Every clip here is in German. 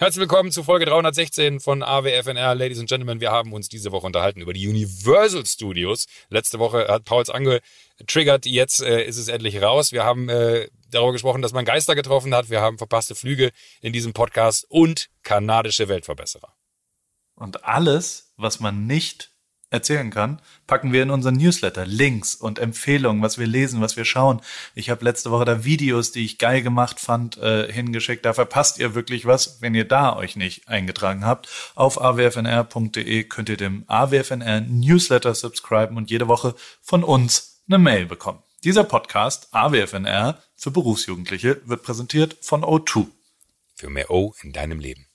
Herzlich willkommen zu Folge 316 von AWFNR. Ladies and Gentlemen, wir haben uns diese Woche unterhalten über die Universal Studios. Letzte Woche hat Pauls angetriggert, jetzt äh, ist es endlich raus. Wir haben äh, darüber gesprochen, dass man Geister getroffen hat. Wir haben verpasste Flüge in diesem Podcast und kanadische Weltverbesserer. Und alles, was man nicht erzählen kann, packen wir in unseren Newsletter. Links und Empfehlungen, was wir lesen, was wir schauen. Ich habe letzte Woche da Videos, die ich geil gemacht fand, äh, hingeschickt. Da verpasst ihr wirklich was, wenn ihr da euch nicht eingetragen habt. Auf awfnr.de könnt ihr dem AWFNR Newsletter subscriben und jede Woche von uns eine Mail bekommen. Dieser Podcast AWFNR für Berufsjugendliche wird präsentiert von O2. Für mehr O in deinem Leben.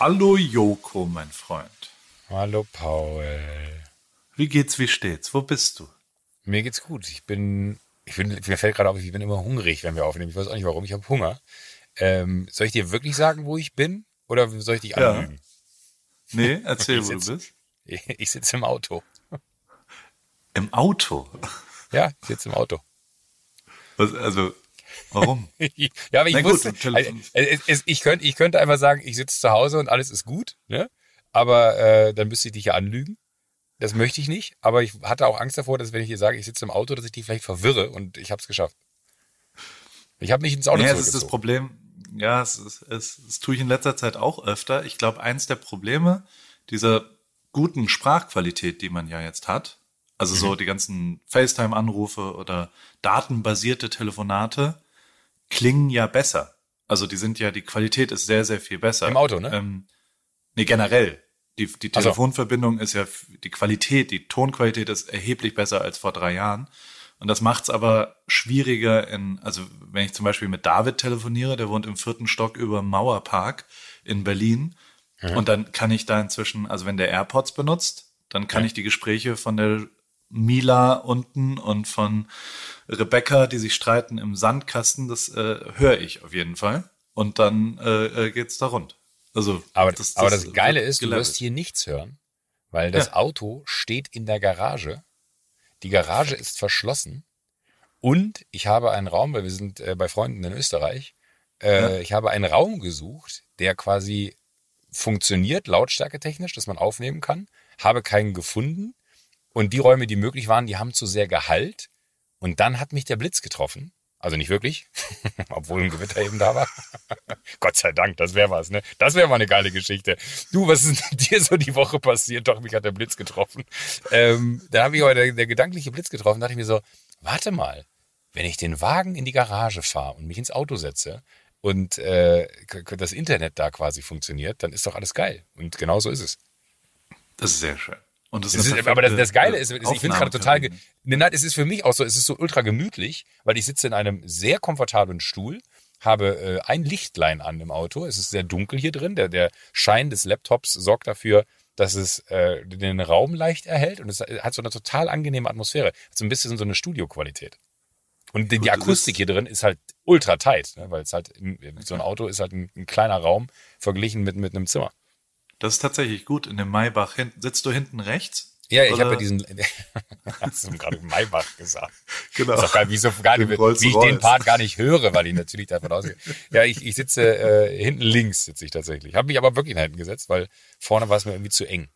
Hallo Joko, mein Freund. Hallo Paul. Wie geht's, wie steht's? Wo bist du? Mir geht's gut. Ich bin, ich bin, mir fällt gerade auf, ich bin immer hungrig, wenn wir aufnehmen. Ich weiß auch nicht warum. Ich habe Hunger. Ähm, soll ich dir wirklich sagen, wo ich bin? Oder soll ich dich anlügen? Ja. Nee, erzähl, wo du bist. Ich sitze im Auto. Im Auto? Ja, ich sitze im Auto. Was, also, Warum? ja, aber ich Na wusste, gut, also, es, es, ich, könnte, ich könnte einfach sagen, ich sitze zu Hause und alles ist gut, ne? aber äh, dann müsste ich dich ja anlügen. Das möchte ich nicht, aber ich hatte auch Angst davor, dass wenn ich dir sage, ich sitze im Auto, dass ich dich vielleicht verwirre und ich habe es geschafft. Ich habe nicht ins Auto naja, das ist das Problem. Ja, es, es, es, es tue ich in letzter Zeit auch öfter. Ich glaube, eins der Probleme dieser guten Sprachqualität, die man ja jetzt hat, also mhm. so die ganzen FaceTime-Anrufe oder datenbasierte Telefonate, klingen ja besser. Also die sind ja, die Qualität ist sehr, sehr viel besser. Im Auto, ne? Ähm, nee, generell. Die, die Telefonverbindung so. ist ja, die Qualität, die Tonqualität ist erheblich besser als vor drei Jahren. Und das macht's aber schwieriger in, also wenn ich zum Beispiel mit David telefoniere, der wohnt im vierten Stock über Mauerpark in Berlin. Mhm. Und dann kann ich da inzwischen, also wenn der AirPods benutzt, dann kann ja. ich die Gespräche von der Mila unten und von Rebecca, die sich streiten im Sandkasten, das äh, höre ich auf jeden Fall. Und dann äh, äh geht's da rund. Also, aber das, das, aber das Geile ist, du wirst hier nichts hören, weil das ja. Auto steht in der Garage. Die Garage ist verschlossen. Und ich habe einen Raum, weil wir sind äh, bei Freunden in Österreich. Äh, ja. Ich habe einen Raum gesucht, der quasi funktioniert, lautstärketechnisch, dass man aufnehmen kann. Habe keinen gefunden. Und die Räume, die möglich waren, die haben zu sehr Gehalt. Und dann hat mich der Blitz getroffen. Also nicht wirklich, obwohl ein Gewitter eben da war. Gott sei Dank, das wäre was, ne? Das wäre mal eine geile Geschichte. Du, was ist dir so die Woche passiert? Doch, mich hat der Blitz getroffen. Ähm, da habe ich aber der, der gedankliche Blitz getroffen, dachte ich mir so, warte mal, wenn ich den Wagen in die Garage fahre und mich ins Auto setze und äh, das Internet da quasi funktioniert, dann ist doch alles geil. Und genau so ist es. Das ist sehr schön. Und das ist, ist aber das, das Geile ist, ich finde es gerade total, nein, es ist für mich auch so, es ist so ultra gemütlich, weil ich sitze in einem sehr komfortablen Stuhl, habe äh, ein Lichtlein an im Auto, es ist sehr dunkel hier drin, der, der Schein des Laptops sorgt dafür, dass es äh, den Raum leicht erhält und es hat so eine total angenehme Atmosphäre, so ein bisschen so eine Studioqualität. Und die, die Akustik hier drin ist halt ultra tight, ne, weil es halt, so ein Auto ist halt ein, ein kleiner Raum verglichen mit, mit einem Zimmer. Das ist tatsächlich gut. In dem Maybach hinten. Sitzt du hinten rechts? Ja, ich habe ja diesen. hast du gerade Maybach gesagt? Genau. Ist doch geil, wie, so, gar nicht, wie ich den Part gar nicht höre, weil ich natürlich davon ausgehe. Ja, ich, ich sitze äh, hinten links, sitze ich tatsächlich. Habe mich aber wirklich nach hinten gesetzt, weil vorne war es mir irgendwie zu eng.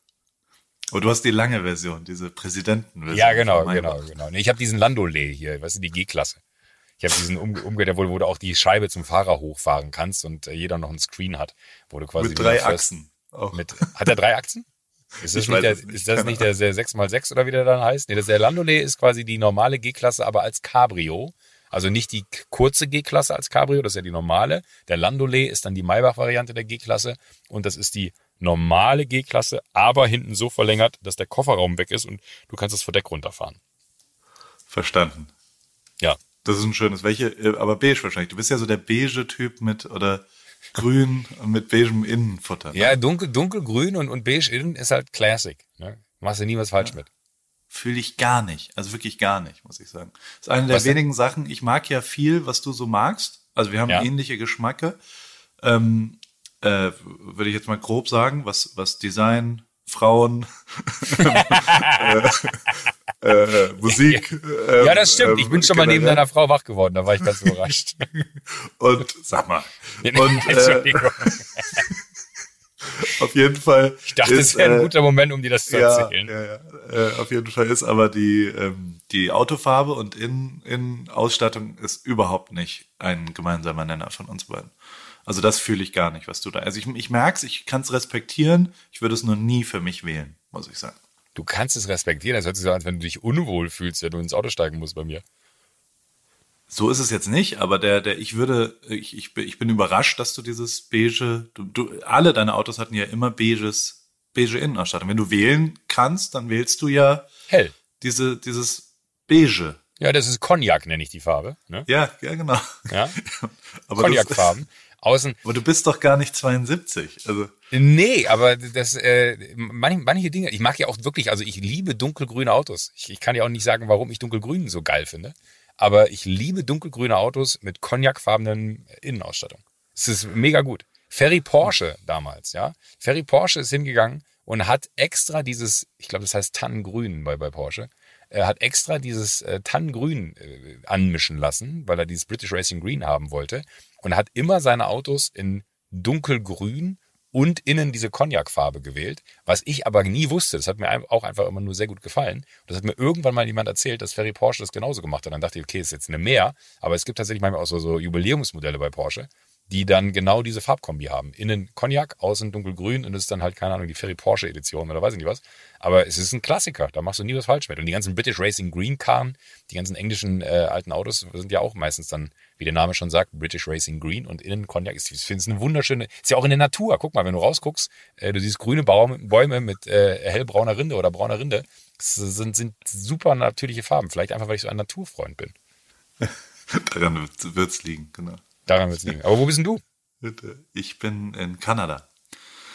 Oh, du hast die lange Version, diese Präsidentenversion. Ja, genau, genau, genau. Nee, ich habe diesen Landolay hier, weißt du, die G-Klasse. Ich habe diesen um, umgekehrt, wo, wo du auch die Scheibe zum Fahrer hochfahren kannst und äh, jeder noch einen Screen hat, wo du quasi mit drei Achsen. Auch. Mit, hat er drei Achsen? Ist das, nicht der, nicht, ist das nicht der, der 6x6 oder wie der dann heißt? Nee, das der Landaulet ist quasi die normale G-Klasse, aber als Cabrio. Also nicht die kurze G-Klasse als Cabrio, das ist ja die normale. Der Landaulet ist dann die Maybach-Variante der G-Klasse und das ist die normale G-Klasse, aber hinten so verlängert, dass der Kofferraum weg ist und du kannst das Verdeck runterfahren. Verstanden. Ja. Das ist ein schönes. Welche, äh, aber beige wahrscheinlich. Du bist ja so der beige Typ mit, oder grün mit beigem Innenfutter. Ne? Ja, dunkel, dunkelgrün und, und beige innen ist halt Classic. Ne? Machst du nie was falsch ja. mit. Fühle ich gar nicht. Also wirklich gar nicht, muss ich sagen. Das ist eine der was wenigen denn? Sachen. Ich mag ja viel, was du so magst. Also wir haben ja. ähnliche Geschmacke. Ähm, äh, würde ich jetzt mal grob sagen, was, was Design, Frauen, äh, Musik. Ähm, ja, das stimmt. Ich bin schon mal neben deiner Frau wach geworden. Da war ich ganz überrascht. und sag mal. Und. Äh, auf jeden Fall. Ich dachte, es wäre ein äh, guter Moment, um dir das zu ja, erzählen. Ja, ja. Äh, auf jeden Fall ist aber die, ähm, die Autofarbe und in, in ist überhaupt nicht ein gemeinsamer Nenner von uns beiden. Also das fühle ich gar nicht, was du da. Also ich, ich merke es, ich kann es respektieren, ich würde es nur nie für mich wählen, muss ich sagen. Du kannst es respektieren, das hört sich so an, als wenn du dich unwohl fühlst, wenn du ins Auto steigen musst bei mir. So ist es jetzt nicht, aber der, der, ich würde, ich, ich, ich bin überrascht, dass du dieses beige, du, du, alle deine Autos hatten ja immer beiges, beige Innenausstattung. Wenn du wählen kannst, dann wählst du ja hell. Diese, dieses beige. Ja, das ist Cognac, nenne ich die Farbe. Ne? Ja, ja, genau. Ja. Cognac-Farben. Außen. Aber du bist doch gar nicht 72. Also. Nee, aber das, äh, manche, manche Dinge, ich mag ja auch wirklich, also ich liebe dunkelgrüne Autos. Ich, ich kann ja auch nicht sagen, warum ich dunkelgrün so geil finde aber ich liebe dunkelgrüne Autos mit cognacfarbenen Innenausstattung. Es ist mega gut. Ferry Porsche damals, ja. Ferry Porsche ist hingegangen und hat extra dieses, ich glaube, das heißt Tannengrün bei, bei Porsche, er hat extra dieses äh, Tannengrün äh, anmischen lassen, weil er dieses British Racing Green haben wollte und hat immer seine Autos in dunkelgrün und innen diese Cognac-Farbe gewählt, was ich aber nie wusste. Das hat mir auch einfach immer nur sehr gut gefallen. Das hat mir irgendwann mal jemand erzählt, dass Ferry Porsche das genauso gemacht hat. Dann dachte ich, okay, ist jetzt eine mehr, aber es gibt tatsächlich manchmal auch so, so Jubiläumsmodelle bei Porsche, die dann genau diese Farbkombi haben. Innen Cognac, außen dunkelgrün und das ist dann halt, keine Ahnung, die Ferry Porsche Edition oder weiß ich nicht was. Aber es ist ein Klassiker, da machst du nie was falsch mit. Und die ganzen British Racing Green Karren, die ganzen englischen äh, alten Autos sind ja auch meistens dann wie der Name schon sagt, British Racing Green und innen Cognac. Ich finde es eine wunderschöne, ist ja auch in der Natur. Guck mal, wenn du rausguckst, äh, du siehst grüne Bäume mit äh, hellbrauner Rinde oder brauner Rinde. Das sind, sind super natürliche Farben. Vielleicht einfach, weil ich so ein Naturfreund bin. Daran wird es liegen, genau. Daran wird es liegen. Aber wo bist denn du? Ich bin in Kanada.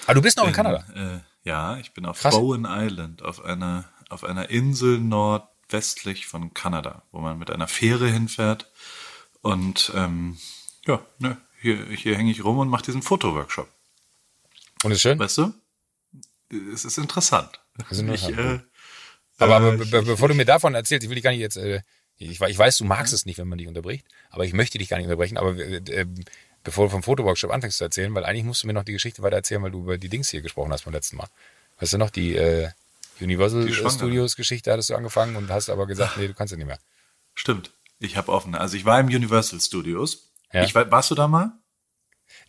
Ah, du bist noch in, in Kanada? Äh, ja, ich bin auf Krass. Bowen Island, auf einer, auf einer Insel nordwestlich von Kanada, wo man mit einer Fähre hinfährt und ähm, ja, ne, hier, hier hänge ich rum und mache diesen Fotoworkshop. Und ist schön? Weißt du? Es ist interessant. ist interessant. Ich, äh, aber, aber äh, be bevor du mir davon erzählst, ich will dich gar nicht jetzt, äh, ich, ich weiß, du magst es nicht, wenn man dich unterbricht, aber ich möchte dich gar nicht unterbrechen, aber äh, äh, bevor du vom Fotoworkshop anfängst zu erzählen, weil eigentlich musst du mir noch die Geschichte weiter erzählen, weil du über die Dings hier gesprochen hast beim letzten Mal. Weißt du noch, die äh, Universal die Studios Geschichte hattest du angefangen und hast aber gesagt, nee, du kannst ja nicht mehr. Stimmt. Ich habe offene. Also ich war im Universal Studios. Ja. Ich war, warst du da mal?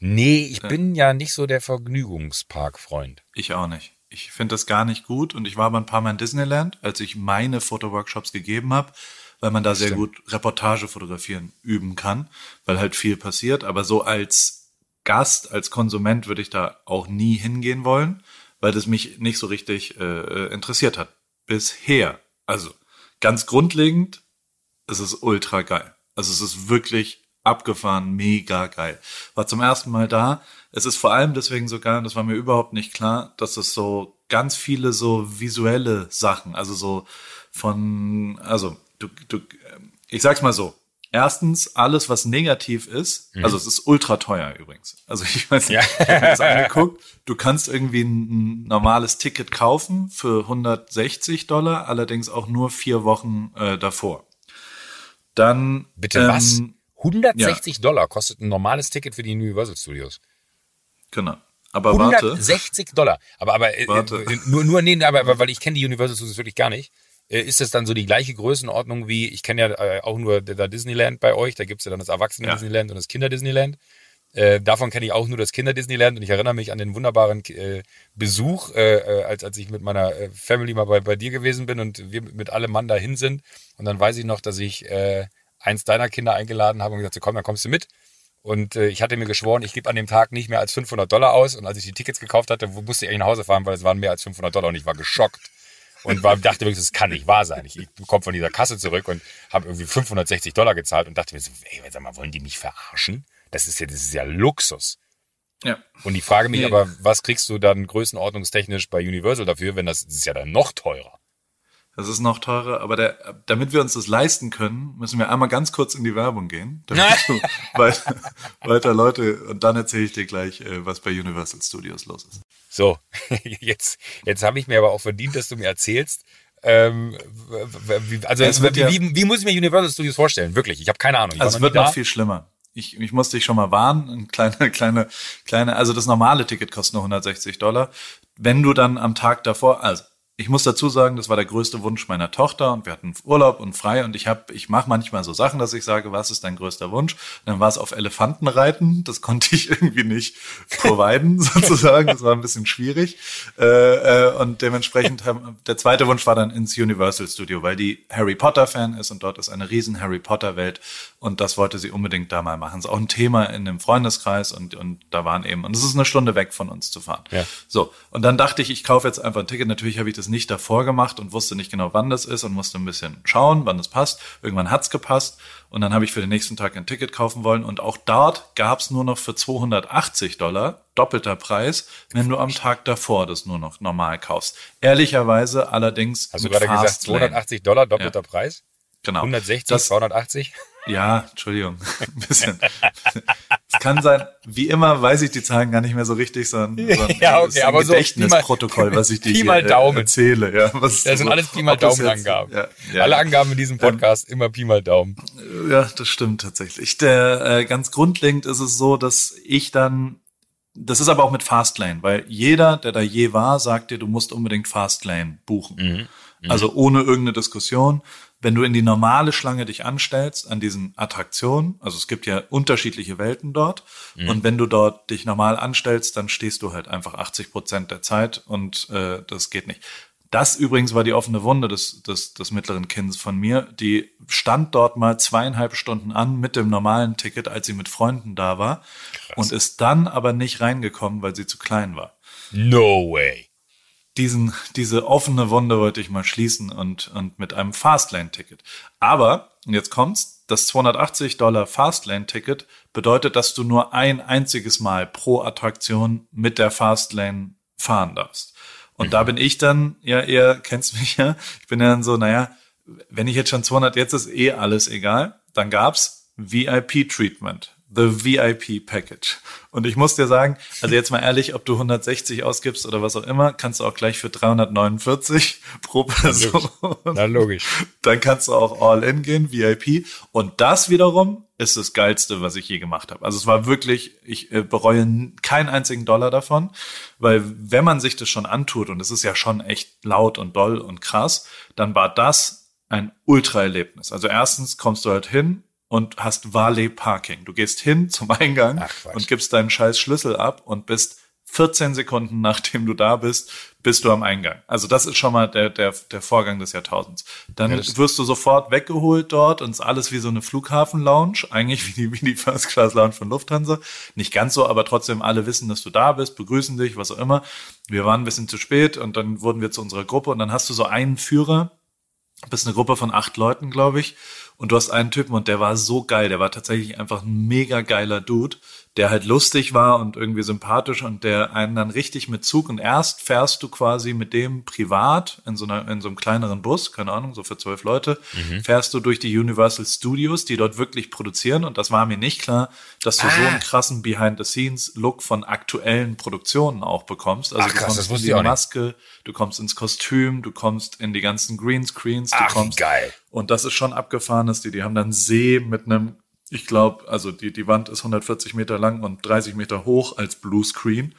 Nee, ich ja. bin ja nicht so der Vergnügungspark-Freund. Ich auch nicht. Ich finde das gar nicht gut und ich war aber ein paar Mal in Disneyland, als ich meine Fotoworkshops gegeben habe, weil man da sehr Stimmt. gut Reportage fotografieren üben kann, weil halt viel passiert. Aber so als Gast, als Konsument würde ich da auch nie hingehen wollen, weil das mich nicht so richtig äh, äh interessiert hat. Bisher. Also ganz grundlegend es ist ultra geil. Also es ist wirklich abgefahren, mega geil. War zum ersten Mal da. Es ist vor allem deswegen so geil, und das war mir überhaupt nicht klar, dass es so ganz viele so visuelle Sachen, also so von, also du, du, ich sag's mal so. Erstens, alles, was negativ ist, mhm. also es ist ultra teuer übrigens. Also ich weiß nicht, ja. ich habe mir das angeguckt. Du kannst irgendwie ein normales Ticket kaufen für 160 Dollar, allerdings auch nur vier Wochen äh, davor. Dann. Bitte ähm, was? 160 ja. Dollar kostet ein normales Ticket für die Universal Studios. Genau. Aber 160 warte. Dollar. Aber, aber äh, warte. Äh, nur, nur, nee, aber, aber weil ich kenne die Universal Studios wirklich gar nicht. Äh, ist das dann so die gleiche Größenordnung wie, ich kenne ja äh, auch nur da Disneyland bei euch, da gibt's ja dann das Erwachsenen-Disneyland ja. und das Kinder-Disneyland. Äh, davon kenne ich auch nur das Kinder-Disneyland und ich erinnere mich an den wunderbaren äh, Besuch, äh, äh als, als ich mit meiner Family mal bei, bei dir gewesen bin und wir mit allem Mann dahin sind. Und dann weiß ich noch, dass ich eins deiner Kinder eingeladen habe und gesagt, so, komm, dann kommst du mit. Und ich hatte mir geschworen, ich gebe an dem Tag nicht mehr als 500 Dollar aus. Und als ich die Tickets gekauft hatte, musste ich eigentlich nach Hause fahren, weil es waren mehr als 500 Dollar und ich war geschockt. Und war, dachte wirklich, das kann nicht wahr sein. Ich, ich komme von dieser Kasse zurück und habe irgendwie 560 Dollar gezahlt und dachte mir so, ey, sag mal, wollen die mich verarschen? Das ist ja, das ist ja Luxus. Ja. Und ich frage mich nee. aber, was kriegst du dann größenordnungstechnisch bei Universal dafür, wenn das, das ist ja dann noch teurer? Das ist noch teurer, aber der, damit wir uns das leisten können, müssen wir einmal ganz kurz in die Werbung gehen, damit du weiter, weiter Leute und dann erzähle ich dir gleich, äh, was bei Universal Studios los ist. So, jetzt, jetzt habe ich mir aber auch verdient, dass du mir erzählst, ähm, also wie, ja, wie, wie, muss ich mir Universal Studios vorstellen? Wirklich, ich habe keine Ahnung. Also es wird noch viel schlimmer. Ich, ich musste dich schon mal warnen, eine kleine, kleine, kleine, also das normale Ticket kostet nur 160 Dollar. Wenn du dann am Tag davor, also ich muss dazu sagen, das war der größte Wunsch meiner Tochter und wir hatten Urlaub und frei und ich habe, ich mache manchmal so Sachen, dass ich sage, was ist dein größter Wunsch? dann war es auf Elefanten reiten. Das konnte ich irgendwie nicht providen sozusagen. Das war ein bisschen schwierig äh, äh, und dementsprechend haben, der zweite Wunsch war dann ins Universal Studio, weil die Harry Potter Fan ist und dort ist eine riesen Harry Potter Welt und das wollte sie unbedingt da mal machen. Das ist auch ein Thema in dem Freundeskreis und und da waren eben und es ist eine Stunde weg von uns zu fahren. Ja. So und dann dachte ich, ich kaufe jetzt einfach ein Ticket. Natürlich habe ich das nicht davor gemacht und wusste nicht genau, wann das ist und musste ein bisschen schauen, wann das passt. Irgendwann hat's gepasst und dann habe ich für den nächsten Tag ein Ticket kaufen wollen und auch dort gab's nur noch für 280 Dollar doppelter Preis, wenn du am Tag davor das nur noch normal kaufst. Ehrlicherweise allerdings. Hast du gerade gesagt 280 Dollar doppelter ja. Preis? Genau. 160, das, 280? Ja, Entschuldigung, ein bisschen. es kann sein, wie immer weiß ich die Zahlen gar nicht mehr so richtig, sondern, sondern ja, okay, aber Gedächtnisprotokoll, was ich dir hier mal Daumen. erzähle. Ja, was, das sind alles Pi mal Daumen-Angaben. Ja, ja. Alle Angaben in diesem Podcast ähm, immer Pi mal Daumen. Ja, das stimmt tatsächlich. Der, äh, ganz grundlegend ist es so, dass ich dann das ist aber auch mit Fastlane, weil jeder, der da je war, sagt dir, du musst unbedingt Fastlane buchen. Mhm. Mhm. Also ohne irgendeine Diskussion wenn du in die normale Schlange dich anstellst an diesen Attraktionen, also es gibt ja unterschiedliche Welten dort, mhm. und wenn du dort dich normal anstellst, dann stehst du halt einfach 80 Prozent der Zeit und äh, das geht nicht. Das übrigens war die offene Wunde des, des, des mittleren Kindes von mir. Die stand dort mal zweieinhalb Stunden an mit dem normalen Ticket, als sie mit Freunden da war Krass. und ist dann aber nicht reingekommen, weil sie zu klein war. No way diesen, diese offene Wunde wollte ich mal schließen und, und mit einem Fastlane-Ticket. Aber, und jetzt kommt's, das 280 Dollar Fastlane-Ticket bedeutet, dass du nur ein einziges Mal pro Attraktion mit der Fastlane fahren darfst. Und mhm. da bin ich dann, ja, eher, kennst mich ja, ich bin ja dann so, naja, wenn ich jetzt schon 200, jetzt ist eh alles egal, dann gab's VIP-Treatment. The VIP Package. Und ich muss dir sagen, also jetzt mal ehrlich, ob du 160 ausgibst oder was auch immer, kannst du auch gleich für 349 pro Person. Na logisch. Dann kannst du auch all in gehen, VIP. Und das wiederum ist das geilste, was ich je gemacht habe. Also es war wirklich, ich äh, bereue keinen einzigen Dollar davon, weil wenn man sich das schon antut und es ist ja schon echt laut und doll und krass, dann war das ein Ultra-Erlebnis. Also erstens kommst du halt hin, und hast Valet Parking. Du gehst hin zum Eingang Ach, und gibst deinen scheiß Schlüssel ab und bist 14 Sekunden nachdem du da bist, bist du am Eingang. Also das ist schon mal der, der, der Vorgang des Jahrtausends. Dann ja, wirst du sofort weggeholt dort und ist alles wie so eine Flughafen-Lounge, eigentlich wie die, wie die First-Class-Lounge von Lufthansa. Nicht ganz so, aber trotzdem alle wissen, dass du da bist, begrüßen dich, was auch immer. Wir waren ein bisschen zu spät und dann wurden wir zu unserer Gruppe und dann hast du so einen Führer, bist eine Gruppe von acht Leuten, glaube ich. Und du hast einen Typen und der war so geil. Der war tatsächlich einfach ein mega geiler Dude der halt lustig war und irgendwie sympathisch und der einen dann richtig mit Zug und erst fährst du quasi mit dem privat in so einer in so einem kleineren Bus, keine Ahnung, so für zwölf Leute, mhm. fährst du durch die Universal Studios, die dort wirklich produzieren und das war mir nicht klar, dass du ah. so einen krassen Behind-the-Scenes-Look von aktuellen Produktionen auch bekommst. Also Ach, krass, du kommst in die Maske, du kommst ins Kostüm, du kommst in die ganzen Greenscreens, du Ach, kommst geil. und das ist schon abgefahren, dass die die haben dann See mit einem ich glaube, also die, die Wand ist 140 Meter lang und 30 Meter hoch als Bluescreen,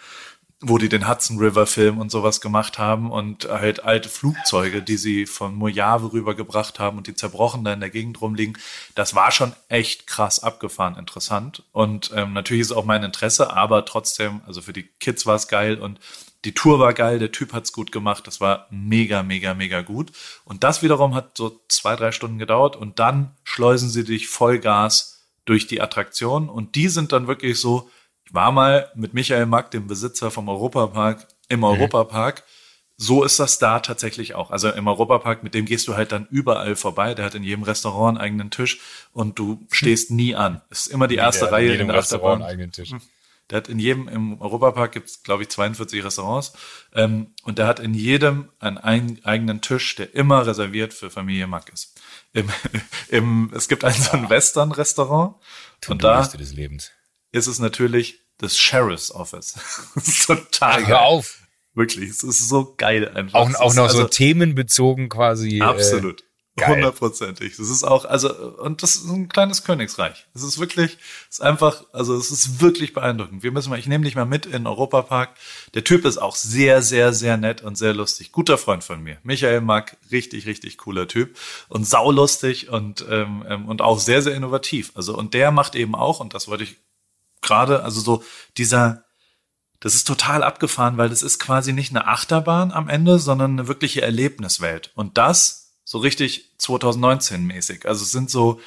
wo die den Hudson River Film und sowas gemacht haben und halt alte Flugzeuge, die sie von Mojave rübergebracht haben und die zerbrochen da in der Gegend rumliegen. Das war schon echt krass abgefahren, interessant. Und ähm, natürlich ist auch mein Interesse, aber trotzdem, also für die Kids war es geil und die Tour war geil, der Typ hat's gut gemacht, das war mega, mega, mega gut. Und das wiederum hat so zwei, drei Stunden gedauert und dann schleusen sie dich Vollgas durch die Attraktion und die sind dann wirklich so, ich war mal mit Michael Mack, dem Besitzer vom Europapark, im mhm. Europapark, so ist das da tatsächlich auch. Also im Europapark, mit dem gehst du halt dann überall vorbei. Der hat in jedem Restaurant einen eigenen Tisch und du stehst nie an. Es ist immer die erste Reihe in, jedem in der Restaurant Achterbahn. Einen eigenen Tisch. Der hat in jedem, im Europapark gibt es, glaube ich, 42 Restaurants. Ähm, und der hat in jedem einen ein, eigenen Tisch, der immer reserviert für Familie Mack ist. Im, im, es gibt ein so ein Western-Restaurant. Und da des Lebens. ist es natürlich das Sheriff's Office. das ist total Ach, hör auf. Wirklich, es ist so geil einfach. Auch, auch noch also, so themenbezogen quasi. Absolut. Hundertprozentig. Das ist auch, also, und das ist ein kleines Königsreich. Es ist wirklich, es ist einfach, also es ist wirklich beeindruckend. Wir müssen mal, ich nehme dich mal mit in den Europapark. Der Typ ist auch sehr, sehr, sehr nett und sehr lustig. Guter Freund von mir. Michael Mack, richtig, richtig cooler Typ und saulustig und, ähm, ähm, und auch sehr, sehr innovativ. Also, und der macht eben auch, und das wollte ich gerade, also so dieser, das ist total abgefahren, weil das ist quasi nicht eine Achterbahn am Ende, sondern eine wirkliche Erlebniswelt. Und das so richtig 2019 mäßig. Also es sind so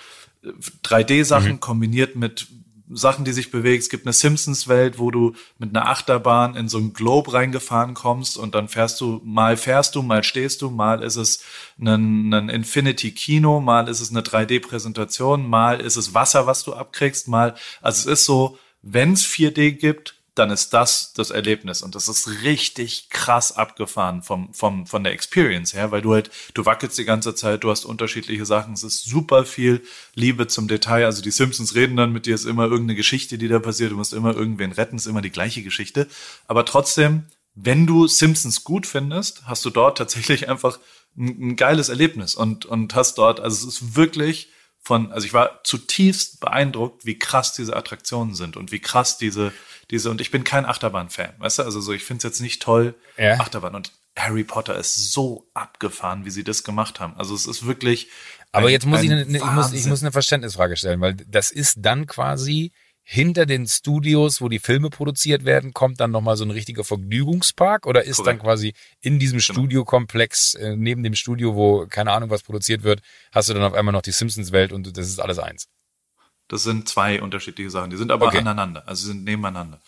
3D-Sachen mhm. kombiniert mit Sachen, die sich bewegen. Es gibt eine Simpsons-Welt, wo du mit einer Achterbahn in so einen Globe reingefahren kommst und dann fährst du, mal fährst du, mal stehst du, mal ist es ein, ein Infinity-Kino, mal ist es eine 3D-Präsentation, mal ist es Wasser, was du abkriegst, mal, also es ist so, wenn es 4D gibt, dann ist das das Erlebnis. Und das ist richtig krass abgefahren vom, vom, von der Experience her, weil du halt, du wackelst die ganze Zeit, du hast unterschiedliche Sachen, es ist super viel Liebe zum Detail. Also die Simpsons reden dann mit dir, ist immer irgendeine Geschichte, die da passiert, du musst immer irgendwen retten, ist immer die gleiche Geschichte. Aber trotzdem, wenn du Simpsons gut findest, hast du dort tatsächlich einfach ein, ein geiles Erlebnis und, und hast dort, also es ist wirklich, von, also ich war zutiefst beeindruckt, wie krass diese Attraktionen sind und wie krass diese, diese, und ich bin kein Achterbahn-Fan, weißt du, also so, ich finde es jetzt nicht toll, ja. Achterbahn. Und Harry Potter ist so abgefahren, wie sie das gemacht haben. Also es ist wirklich. Aber ein, jetzt muss ich, eine, ich, muss, ich muss eine Verständnisfrage stellen, weil das ist dann quasi hinter den Studios, wo die Filme produziert werden, kommt dann nochmal so ein richtiger Vergnügungspark oder ist Korrekt. dann quasi in diesem genau. Studiokomplex, äh, neben dem Studio, wo keine Ahnung was produziert wird, hast du dann auf einmal noch die Simpsons-Welt und das ist alles eins? Das sind zwei unterschiedliche Sachen. Die sind aber okay. aneinander, also sind nebeneinander.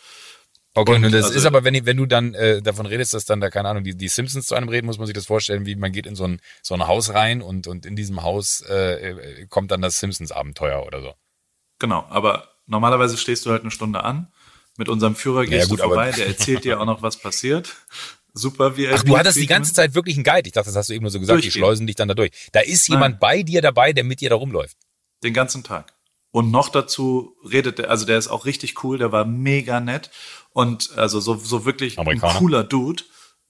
Okay, und, das also, ist aber, wenn, wenn du dann äh, davon redest, dass dann da, keine Ahnung, die, die Simpsons zu einem reden, muss man sich das vorstellen, wie man geht in so ein, so ein Haus rein und, und in diesem Haus äh, äh kommt dann das Simpsons-Abenteuer oder so. Genau, aber normalerweise stehst du halt eine Stunde an. Mit unserem Führer gehst ja, gut, du vorbei, der erzählt dir auch noch, was passiert. Super wie Ach, du hattest die ganze Zeit wirklich einen Guide. Ich dachte, das hast du eben nur so gesagt, die schleusen dich dann da durch. Da ist jemand Nein. bei dir dabei, der mit dir da rumläuft. Den ganzen Tag. Und noch dazu redet er, also der ist auch richtig cool, der war mega nett und also so, so wirklich ein cooler Dude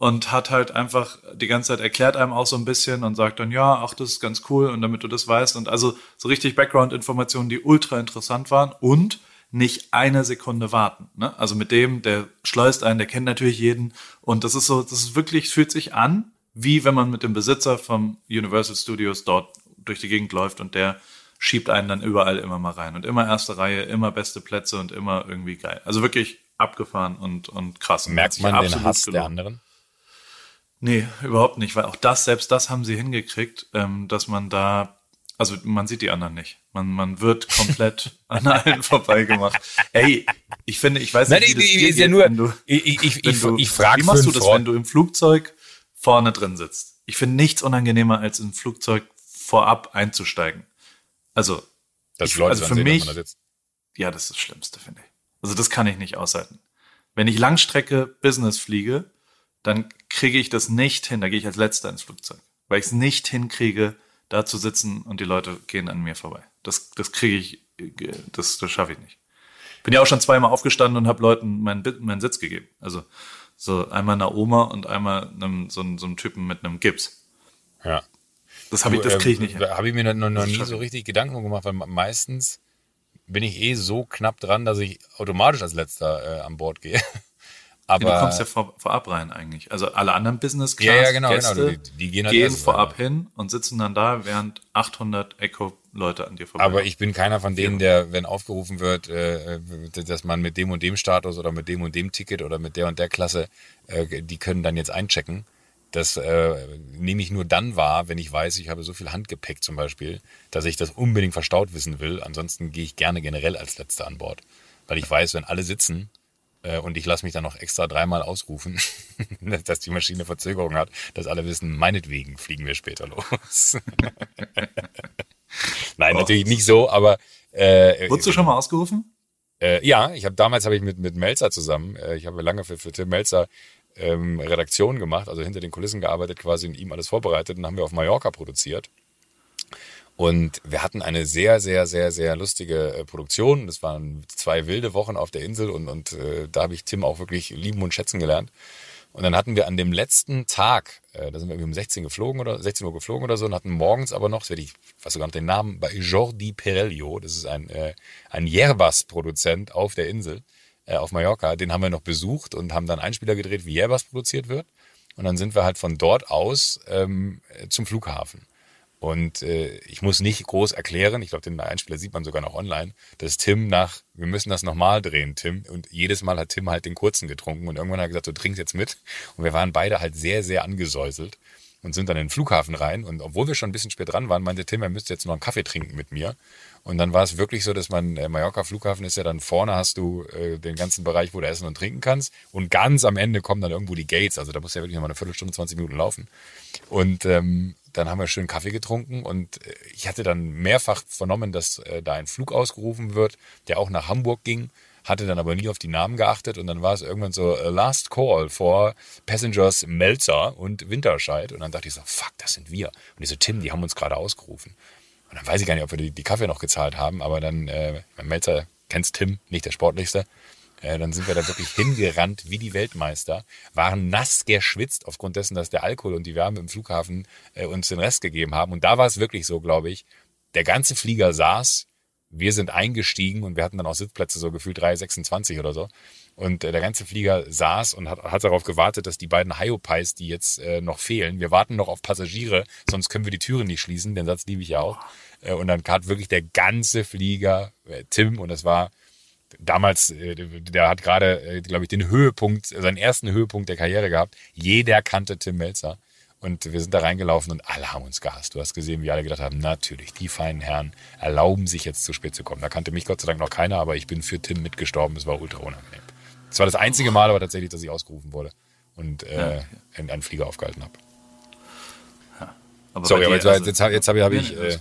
und hat halt einfach die ganze Zeit erklärt einem auch so ein bisschen und sagt dann, ja, ach, das ist ganz cool und damit du das weißt und also so richtig Background-Informationen, die ultra interessant waren und nicht eine Sekunde warten. Ne? Also mit dem, der schleust einen, der kennt natürlich jeden und das ist so, das ist wirklich, fühlt sich an, wie wenn man mit dem Besitzer vom Universal Studios dort durch die Gegend läuft und der schiebt einen dann überall immer mal rein. Und immer erste Reihe, immer beste Plätze und immer irgendwie geil. Also wirklich abgefahren und, und krass. Merkt man den Hass gelohnt. der anderen? Nee, überhaupt nicht, weil auch das, selbst das haben sie hingekriegt, ähm, dass man da, also man sieht die anderen nicht. Man, man wird komplett an allen vorbeigemacht. Ey, ich finde, ich weiß nicht, Nein, wie das ist ja nur, du, ich, ich, ich, du, ich frage Wie machst du das, wenn du im Flugzeug vorne drin sitzt? Ich finde nichts unangenehmer, als im Flugzeug vorab einzusteigen. Also, das ich, also für sehen, mich, ja, das ist das Schlimmste, finde ich. Also das kann ich nicht aushalten. Wenn ich Langstrecke Business fliege, dann kriege ich das nicht hin. Da gehe ich als Letzter ins Flugzeug, weil ich es nicht hinkriege, da zu sitzen und die Leute gehen an mir vorbei. Das, das kriege ich, das, das schaffe ich nicht. Bin ja auch schon zweimal aufgestanden und habe Leuten meinen, meinen Sitz gegeben. Also so einmal einer Oma und einmal einem, so, so einem Typen mit einem Gips. Ja. Das habe ich, das kriege ich nicht. Da äh, habe ich mir noch, noch nie so richtig Gedanken gemacht, weil meistens bin ich eh so knapp dran, dass ich automatisch als letzter äh, an Bord gehe. Aber ja, du kommst ja vor, vorab rein eigentlich. Also alle anderen Business Class ja, ja, genau, Gäste genau. Die, die gehen, halt gehen vorab hin und sitzen dann da, während 800 Echo Leute an dir vorbei. Aber ich bin keiner von denen, der, wenn aufgerufen wird, äh, dass man mit dem und dem Status oder mit dem und dem Ticket oder mit der und der Klasse, äh, die können dann jetzt einchecken. Das äh, nehme ich nur dann wahr, wenn ich weiß, ich habe so viel Handgepäck zum Beispiel, dass ich das unbedingt verstaut wissen will. Ansonsten gehe ich gerne generell als Letzter an Bord. Weil ich weiß, wenn alle sitzen äh, und ich lasse mich dann noch extra dreimal ausrufen, dass die Maschine Verzögerung hat, dass alle wissen, meinetwegen fliegen wir später los. Nein, oh. natürlich nicht so, aber. Äh, Wurdest du schon mal ausgerufen? Äh, ja, ich habe damals habe ich mit mit Melzer zusammen, äh, ich habe lange für, für Tim Melzer ähm, Redaktion gemacht, also hinter den Kulissen gearbeitet, quasi und ihm alles vorbereitet und haben wir auf Mallorca produziert. Und wir hatten eine sehr, sehr, sehr, sehr lustige äh, Produktion. Das waren zwei wilde Wochen auf der Insel und, und äh, da habe ich Tim auch wirklich lieben und schätzen gelernt. Und dann hatten wir an dem letzten Tag, äh, da sind wir irgendwie um 16 geflogen oder 16 Uhr geflogen oder so und hatten morgens aber noch, das werde ich, weiß sogar noch den Namen, bei Jordi Perellio, das ist ein, äh, ein Yerbas-Produzent auf der Insel, äh, auf Mallorca, den haben wir noch besucht und haben dann Einspieler gedreht, wie Yerbas produziert wird. Und dann sind wir halt von dort aus ähm, zum Flughafen. Und äh, ich muss nicht groß erklären, ich glaube, den Einspieler sieht man sogar noch online, dass Tim nach, wir müssen das nochmal drehen, Tim. Und jedes Mal hat Tim halt den kurzen getrunken und irgendwann hat er gesagt, du trinkst jetzt mit. Und wir waren beide halt sehr, sehr angesäuselt und sind dann in den Flughafen rein. Und obwohl wir schon ein bisschen spät dran waren, meinte Tim, er müsste jetzt noch einen Kaffee trinken mit mir. Und dann war es wirklich so, dass man, äh, Mallorca Flughafen ist ja dann vorne hast du äh, den ganzen Bereich, wo du essen und trinken kannst. Und ganz am Ende kommen dann irgendwo die Gates. Also da muss ja wirklich nochmal eine Viertelstunde, 20 Minuten laufen. Und ähm, dann haben wir schön Kaffee getrunken und äh, ich hatte dann mehrfach vernommen, dass äh, da ein Flug ausgerufen wird, der auch nach Hamburg ging, hatte dann aber nie auf die Namen geachtet und dann war es irgendwann so äh, Last Call for Passengers Melzer und Winterscheid und dann dachte ich so, fuck, das sind wir. Und ich so, Tim, die haben uns gerade ausgerufen. Und dann weiß ich gar nicht, ob wir die, die Kaffee noch gezahlt haben, aber dann, äh, Melzer, kennst Tim, nicht der sportlichste, äh, dann sind wir da wirklich hingerannt wie die Weltmeister, waren nass geschwitzt aufgrund dessen, dass der Alkohol und die Wärme im Flughafen äh, uns den Rest gegeben haben. Und da war es wirklich so, glaube ich, der ganze Flieger saß, wir sind eingestiegen und wir hatten dann auch Sitzplätze so gefühlt 326 oder so. Und äh, der ganze Flieger saß und hat, hat darauf gewartet, dass die beiden Hyopies, die jetzt äh, noch fehlen, wir warten noch auf Passagiere, sonst können wir die Türen nicht schließen. Den Satz liebe ich ja auch. Äh, und dann hat wirklich der ganze Flieger, äh, Tim, und das war damals, äh, der hat gerade, äh, glaube ich, den Höhepunkt, seinen ersten Höhepunkt der Karriere gehabt. Jeder kannte Tim Melzer. Und wir sind da reingelaufen und alle haben uns gehasst. Du hast gesehen, wie alle gedacht haben, natürlich, die feinen Herren erlauben sich jetzt zu spät zu kommen. Da kannte mich Gott sei Dank noch keiner, aber ich bin für Tim mitgestorben. Es war ultra unangenehm. Es war das einzige Mal aber tatsächlich, dass ich ausgerufen wurde und äh, ja. einen Flieger aufgehalten habe. Ja, aber Sorry, aber jetzt, also, jetzt, jetzt habe hab ich, äh,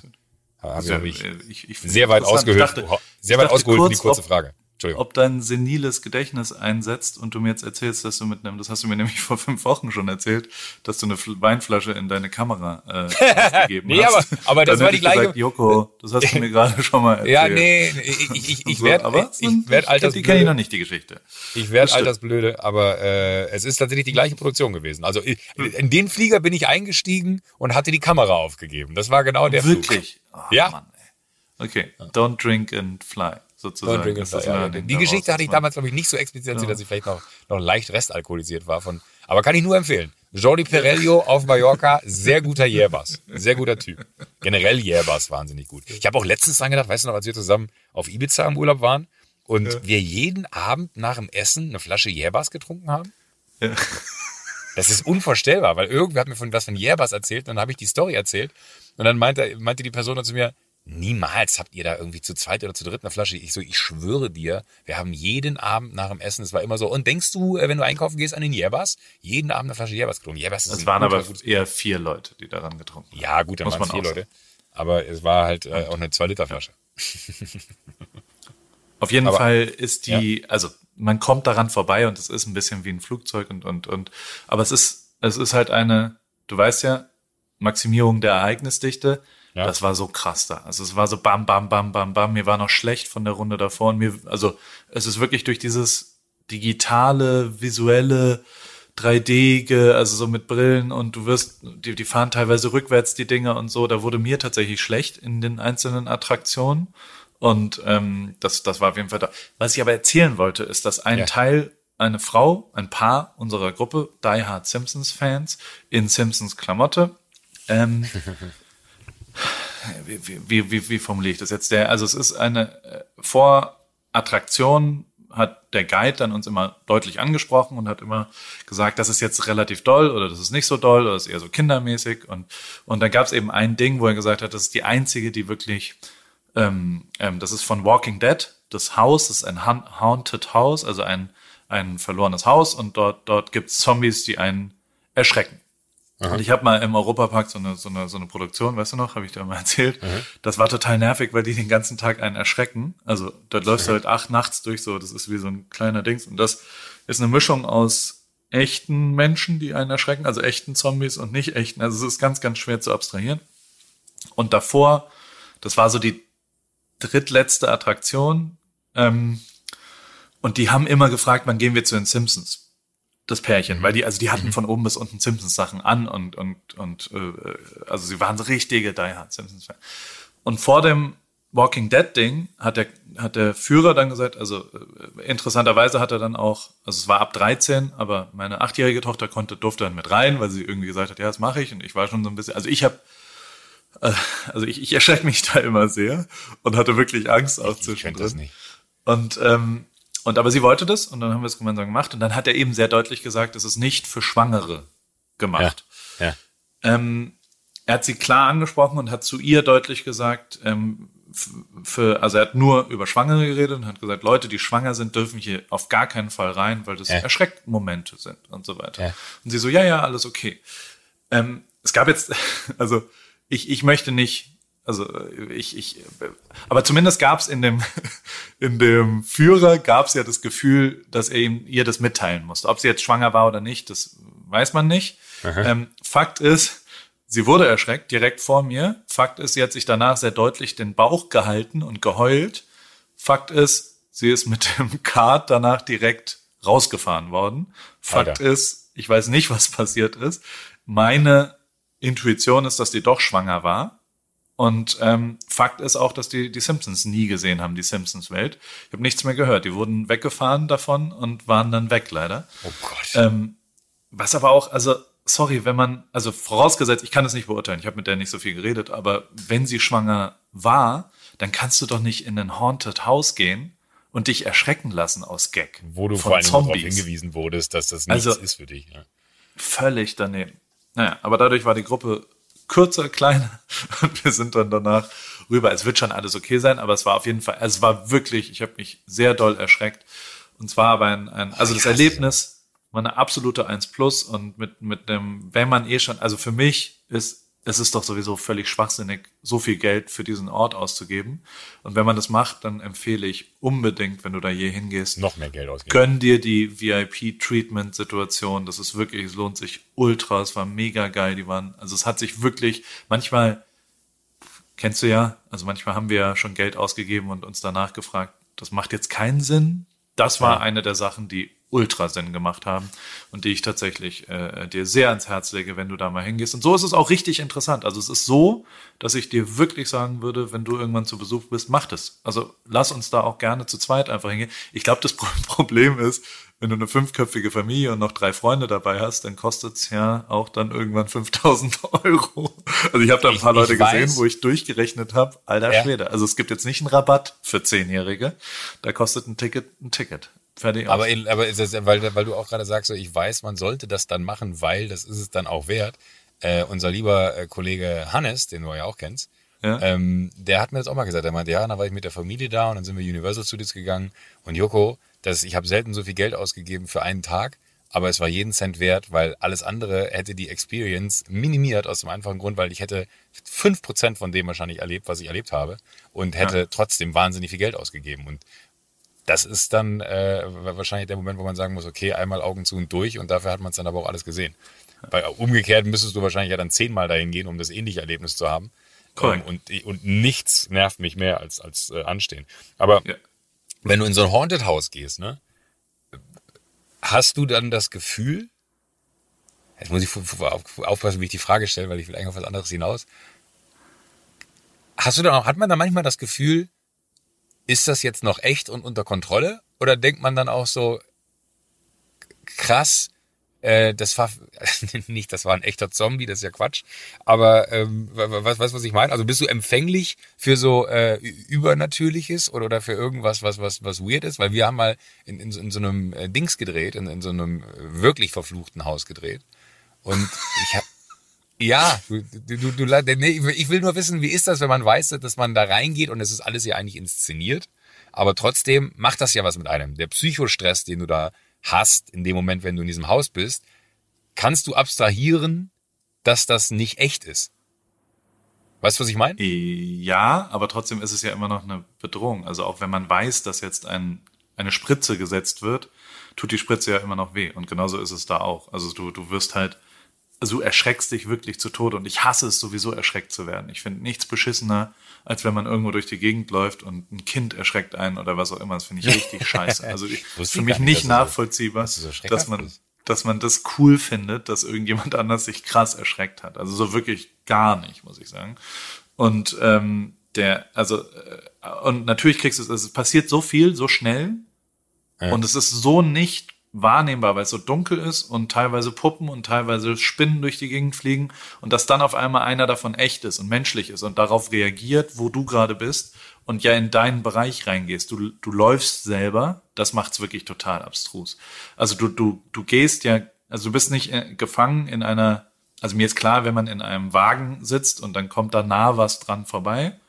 hab also, ich, ich, ich sehr weit ausgehört, sehr weit ausgeholt für die kurze Frage. Ob dein seniles Gedächtnis einsetzt und du mir jetzt erzählst, dass du mit einem, das hast du mir nämlich vor fünf Wochen schon erzählt, dass du eine Weinflasche in deine Kamera äh, gegeben nee, hast. aber, aber das war die gleiche. Gesagt, Joko, das hast du mir gerade schon mal erzählt. Ja, nee, ich, ich, ich so, werde, aber ich, ich werde alters. Die kenne ich noch nicht die Geschichte. Ich werde altersblöde, aber äh, es ist tatsächlich die gleiche Produktion gewesen. Also in den Flieger bin ich eingestiegen und hatte die Kamera aufgegeben. Das war genau der Wirklich? Flug. Oh, ja. Mann, okay, don't drink and fly sozusagen. Drink das ja, die Geschichte hatte ich damals, glaube ich, nicht so explizit erzählt, ja. dass ich vielleicht noch, noch leicht restalkoholisiert war. Von, aber kann ich nur empfehlen. Jordi Perello auf Mallorca, sehr guter Järbas. Sehr guter Typ. Generell Järbas wahnsinnig gut. Ich habe auch letztens dran gedacht, weißt du noch, als wir zusammen auf Ibiza im Urlaub waren und ja. wir jeden Abend nach dem Essen eine Flasche Järbas getrunken haben? Ja. Das ist unvorstellbar, weil irgendwer hat mir von was von Järbas erzählt und dann habe ich die Story erzählt und dann meinte, meinte die Person dann zu mir, Niemals habt ihr da irgendwie zu zweit oder zu dritt eine Flasche. Ich so, ich schwöre dir, wir haben jeden Abend nach dem Essen, es war immer so, und denkst du, äh, wenn du einkaufen gehst an den Jäbers, jeden Abend eine Flasche Jäbers getrunken. Jäbers ist Es waren aber eher vier Leute, die daran getrunken haben. Ja, gut, dann waren es vier Leute. Aber es war halt äh, auch eine zwei Liter Flasche. Auf jeden aber, Fall ist die, ja. also man kommt daran vorbei und es ist ein bisschen wie ein Flugzeug und, und, und, aber es ist, es ist halt eine, du weißt ja, Maximierung der Ereignisdichte ja. Das war so krass da. Also es war so bam, bam, bam, bam, bam. Mir war noch schlecht von der Runde davor. Und mir, also es ist wirklich durch dieses digitale, visuelle, 3D, also so mit Brillen und du wirst, die, die fahren teilweise rückwärts die Dinger und so. Da wurde mir tatsächlich schlecht in den einzelnen Attraktionen. Und ähm, das, das war auf jeden Fall da. Was ich aber erzählen wollte, ist, dass ein ja. Teil, eine Frau, ein Paar unserer Gruppe, Die Hard Simpsons Fans, in Simpsons Klamotte, ähm, wie, wie, wie, wie formuliere ich das jetzt? Der, also es ist eine äh, Vorattraktion hat der Guide dann uns immer deutlich angesprochen und hat immer gesagt, das ist jetzt relativ doll oder das ist nicht so doll oder das ist eher so kindermäßig. Und, und dann gab es eben ein Ding, wo er gesagt hat, das ist die einzige, die wirklich, ähm, ähm, das ist von Walking Dead, das Haus, das ist ein Haunted House, also ein, ein verlorenes Haus und dort, dort gibt es Zombies, die einen erschrecken. Und ich habe mal im Europapark so eine, so, eine, so eine Produktion, weißt du noch, habe ich dir mal erzählt. Mhm. Das war total nervig, weil die den ganzen Tag einen erschrecken. Also da läufst du halt acht nachts durch so, das ist wie so ein kleiner Dings. Und das ist eine Mischung aus echten Menschen, die einen erschrecken, also echten Zombies und nicht echten. Also es ist ganz, ganz schwer zu abstrahieren. Und davor, das war so die drittletzte Attraktion. Ähm, und die haben immer gefragt, wann gehen wir zu den Simpsons? Das Pärchen, weil die, also die hatten mhm. von oben bis unten Simpsons Sachen an und, und, und äh, also sie waren so richtige Die Hard Simpsons Fans. Und vor dem Walking Dead Ding hat der, hat der Führer dann gesagt, also äh, interessanterweise hat er dann auch, also es war ab 13, aber meine achtjährige Tochter konnte, durfte dann mit rein, weil sie irgendwie gesagt hat, ja, das mache ich. Und ich war schon so ein bisschen, also ich habe äh, also ich, ich erschrecke mich da immer sehr und hatte wirklich Angst auch zwischendrin. Und ähm, und aber sie wollte das und dann haben wir es gemeinsam gemacht und dann hat er eben sehr deutlich gesagt, es ist nicht für Schwangere gemacht. Ja, ja. Ähm, er hat sie klar angesprochen und hat zu ihr deutlich gesagt, ähm, für, also er hat nur über Schwangere geredet und hat gesagt, Leute, die schwanger sind, dürfen hier auf gar keinen Fall rein, weil das ja. Erschreckmomente sind und so weiter. Ja. Und sie so, ja, ja, alles okay. Ähm, es gab jetzt, also ich, ich möchte nicht also äh, ich, ich, aber zumindest gab es in dem in dem Führer gab es ja das Gefühl, dass er ihm ihr das mitteilen musste. Ob sie jetzt schwanger war oder nicht, das weiß man nicht. Ähm, Fakt ist, sie wurde erschreckt direkt vor mir. Fakt ist, sie hat sich danach sehr deutlich den Bauch gehalten und geheult. Fakt ist, sie ist mit dem Kart danach direkt rausgefahren worden. Fakt Alter. ist, ich weiß nicht, was passiert ist. Meine Intuition ist, dass die doch schwanger war und ähm, Fakt ist auch, dass die die Simpsons nie gesehen haben, die Simpsons-Welt. Ich habe nichts mehr gehört. Die wurden weggefahren davon und waren dann weg, leider. Oh Gott. Ähm, was aber auch, also sorry, wenn man, also vorausgesetzt, ich kann es nicht beurteilen, ich habe mit der nicht so viel geredet, aber wenn sie schwanger war, dann kannst du doch nicht in ein Haunted House gehen und dich erschrecken lassen aus Gag. Wo du vor allem darauf hingewiesen wurdest, dass das nichts also, ist für dich. Ja. Völlig daneben. Naja, aber dadurch war die Gruppe kürzer, kleiner und wir sind dann danach rüber. Es wird schon alles okay sein, aber es war auf jeden Fall, also es war wirklich, ich habe mich sehr doll erschreckt. Und zwar aber ein, ein also das Erlebnis war eine absolute 1 plus und mit, mit dem, wenn man eh schon, also für mich ist es ist doch sowieso völlig schwachsinnig, so viel Geld für diesen Ort auszugeben. Und wenn man das macht, dann empfehle ich unbedingt, wenn du da je hingehst, noch mehr Geld ausgeben. Gönn dir die VIP-Treatment-Situation. Das ist wirklich, es lohnt sich ultra. Es war mega geil. Die waren, also es hat sich wirklich, manchmal, kennst du ja, also manchmal haben wir ja schon Geld ausgegeben und uns danach gefragt, das macht jetzt keinen Sinn. Das war ja. eine der Sachen, die ultra Sinn gemacht haben und die ich tatsächlich äh, dir sehr ans Herz lege, wenn du da mal hingehst. Und so ist es auch richtig interessant. Also es ist so, dass ich dir wirklich sagen würde, wenn du irgendwann zu Besuch bist, mach das. Also lass uns da auch gerne zu zweit einfach hingehen. Ich glaube, das Problem ist, wenn du eine fünfköpfige Familie und noch drei Freunde dabei hast, dann kostet's ja auch dann irgendwann 5000 Euro. Also ich habe da ein paar ich, Leute ich gesehen, wo ich durchgerechnet habe, alter ja. Schwede. Also es gibt jetzt nicht einen Rabatt für Zehnjährige, da kostet ein Ticket ein Ticket. Fertig aber, in, aber das, weil, weil du auch gerade sagst, so, ich weiß, man sollte das dann machen, weil das ist es dann auch wert. Äh, unser lieber äh, Kollege Hannes, den du ja auch kennst, ja. Ähm, der hat mir das auch mal gesagt. Er meinte, ja, dann war ich mit der Familie da und dann sind wir Universal Studios gegangen. Und Joko, das, ich habe selten so viel Geld ausgegeben für einen Tag, aber es war jeden Cent wert, weil alles andere hätte die Experience minimiert aus dem einfachen Grund, weil ich hätte fünf Prozent von dem wahrscheinlich erlebt, was ich erlebt habe und hätte ja. trotzdem wahnsinnig viel Geld ausgegeben. Und das ist dann äh, wahrscheinlich der Moment, wo man sagen muss, okay, einmal Augen zu und durch und dafür hat man es dann aber auch alles gesehen. Bei umgekehrt müsstest du wahrscheinlich ja dann zehnmal dahin gehen, um das ähnliche Erlebnis zu haben. Cool. Ähm, und, und nichts nervt mich mehr als, als äh, anstehen. Aber ja. wenn du in so ein Haunted House gehst, ne, hast du dann das Gefühl, jetzt muss ich aufpassen, wie ich die Frage stelle, weil ich will eigentlich auf was anderes hinaus. Hast du dann auch, hat man da manchmal das Gefühl, ist das jetzt noch echt und unter Kontrolle? Oder denkt man dann auch so, krass, äh, das war nicht, das war ein echter Zombie, das ist ja Quatsch. Aber ähm, was, was, was ich meine? Also bist du empfänglich für so äh, Übernatürliches oder, oder für irgendwas, was, was, was weird ist? Weil wir haben mal in, in, in so einem äh, Dings gedreht, in, in so einem wirklich verfluchten Haus gedreht. Und ich habe ja, du, du, du, du, ich will nur wissen, wie ist das, wenn man weiß, dass man da reingeht und es ist alles ja eigentlich inszeniert. Aber trotzdem macht das ja was mit einem. Der Psychostress, den du da hast, in dem Moment, wenn du in diesem Haus bist, kannst du abstrahieren, dass das nicht echt ist. Weißt du, was ich meine? Ja, aber trotzdem ist es ja immer noch eine Bedrohung. Also auch wenn man weiß, dass jetzt ein, eine Spritze gesetzt wird, tut die Spritze ja immer noch weh. Und genauso ist es da auch. Also du, du wirst halt, also du erschreckst dich wirklich zu Tode. Und ich hasse es sowieso, erschreckt zu werden. Ich finde nichts beschissener, als wenn man irgendwo durch die Gegend läuft und ein Kind erschreckt einen oder was auch immer. Das finde ich richtig scheiße. Also ich, ist für mich nicht, nicht nachvollziehbar, dass, so dass man, dass man das cool findet, dass irgendjemand anders sich krass erschreckt hat. Also so wirklich gar nicht, muss ich sagen. Und ähm, der, also äh, und natürlich kriegst du es, es passiert so viel, so schnell ja. und es ist so nicht wahrnehmbar, weil es so dunkel ist und teilweise Puppen und teilweise Spinnen durch die Gegend fliegen und dass dann auf einmal einer davon echt ist und menschlich ist und darauf reagiert, wo du gerade bist und ja in deinen Bereich reingehst. Du, du läufst selber, das macht's wirklich total abstrus. Also du, du, du gehst ja, also du bist nicht äh, gefangen in einer, also mir ist klar, wenn man in einem Wagen sitzt und dann kommt da nah was dran vorbei,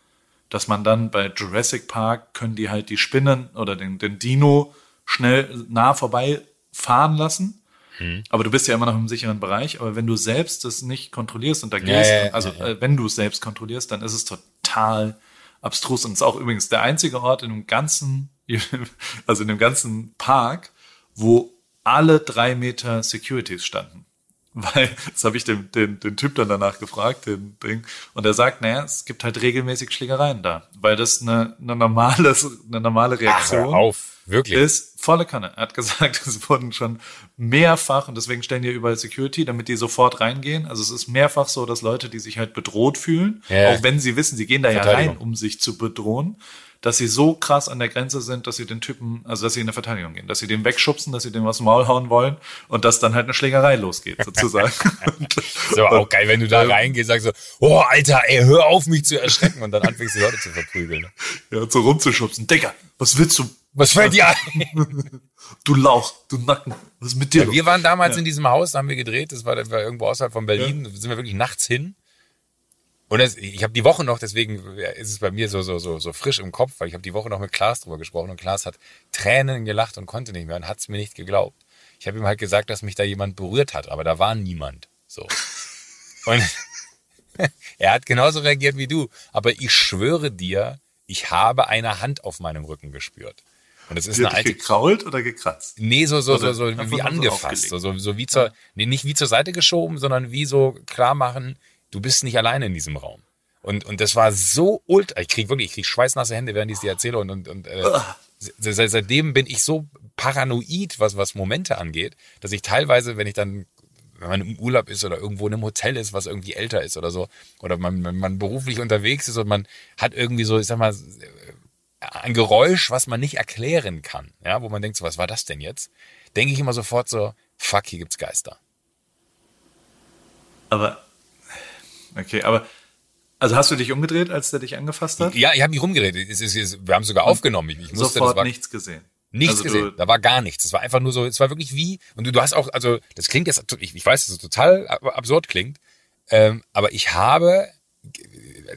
dass man dann bei Jurassic Park können die halt die Spinnen oder den, den Dino schnell nah vorbei fahren lassen. Mhm. Aber du bist ja immer noch im sicheren Bereich. Aber wenn du selbst das nicht kontrollierst und da gehst, ja, ja, also ja, äh, wenn du es selbst kontrollierst, dann ist es total abstrus. Und es ist auch übrigens der einzige Ort in dem ganzen, also in dem ganzen Park, wo alle drei Meter Securities standen. Weil, das habe ich den, den, den Typ dann danach gefragt, den Ding, und er sagt, naja, es gibt halt regelmäßig Schlägereien da, weil das eine, eine normale, eine normale Reaktion Ach, auf. Wirklich? ist volle Kanne. Er hat gesagt, es wurden schon mehrfach, und deswegen stellen die überall Security, damit die sofort reingehen. Also es ist mehrfach so, dass Leute, die sich halt bedroht fühlen, ja. auch wenn sie wissen, sie gehen da ja rein, um sich zu bedrohen, dass sie so krass an der Grenze sind, dass sie den Typen, also dass sie in der Verteidigung gehen, dass sie den wegschubsen, dass sie dem dem Maul hauen wollen und dass dann halt eine Schlägerei losgeht, sozusagen. so, auch geil, wenn du da reingehst, sagst so, oh, Alter, ey, hör auf, mich zu erschrecken und dann anfängst die Leute zu verprügeln. Ja, so rumzuschubsen. Digga, was willst du? Was fällt dir ein? du Lauch, du Nacken, was ist mit dir? Ja, wir waren damals ja. in diesem Haus, da haben wir gedreht, das war, das war irgendwo außerhalb von Berlin, ja. sind wir wirklich nachts hin und das, ich habe die Woche noch, deswegen ist es bei mir so, so, so, so frisch im Kopf, weil ich habe die Woche noch mit Klaas drüber gesprochen und Klaas hat Tränen gelacht und konnte nicht mehr und hat es mir nicht geglaubt. Ich habe ihm halt gesagt, dass mich da jemand berührt hat, aber da war niemand. So. Und er hat genauso reagiert wie du. Aber ich schwöre dir, ich habe eine Hand auf meinem Rücken gespürt. Und das ist Die eine alte. gekrault oder gekratzt? Nee, so, so, so, so wie angefasst. So, so, so wie zur, nee, nicht wie zur Seite geschoben, sondern wie so klar machen, du bist nicht alleine in diesem Raum. Und, und das war so ultra, ich krieg wirklich, ich krieg schweißnasse Hände, während ich es dir erzähle und, und, und äh, seit, seitdem bin ich so paranoid, was, was Momente angeht, dass ich teilweise, wenn ich dann, wenn man im Urlaub ist oder irgendwo in einem Hotel ist, was irgendwie älter ist oder so, oder man, man beruflich unterwegs ist und man hat irgendwie so, ich sag mal, ein Geräusch, was man nicht erklären kann, ja, wo man denkt, so, was war das denn jetzt? Denke ich immer sofort so, fuck, hier gibt's Geister. Aber Okay, aber also hast du dich umgedreht, als der dich angefasst hat? Ja, ich habe mich umgedreht. Es ist, es, wir haben sogar aufgenommen. Ich, ich musste, sofort war, nichts gesehen. Nichts also gesehen. Da war gar nichts. Es war einfach nur so, es war wirklich wie, und du, du hast auch, also das klingt jetzt, ich, ich weiß, dass es total absurd klingt, ähm, aber ich habe,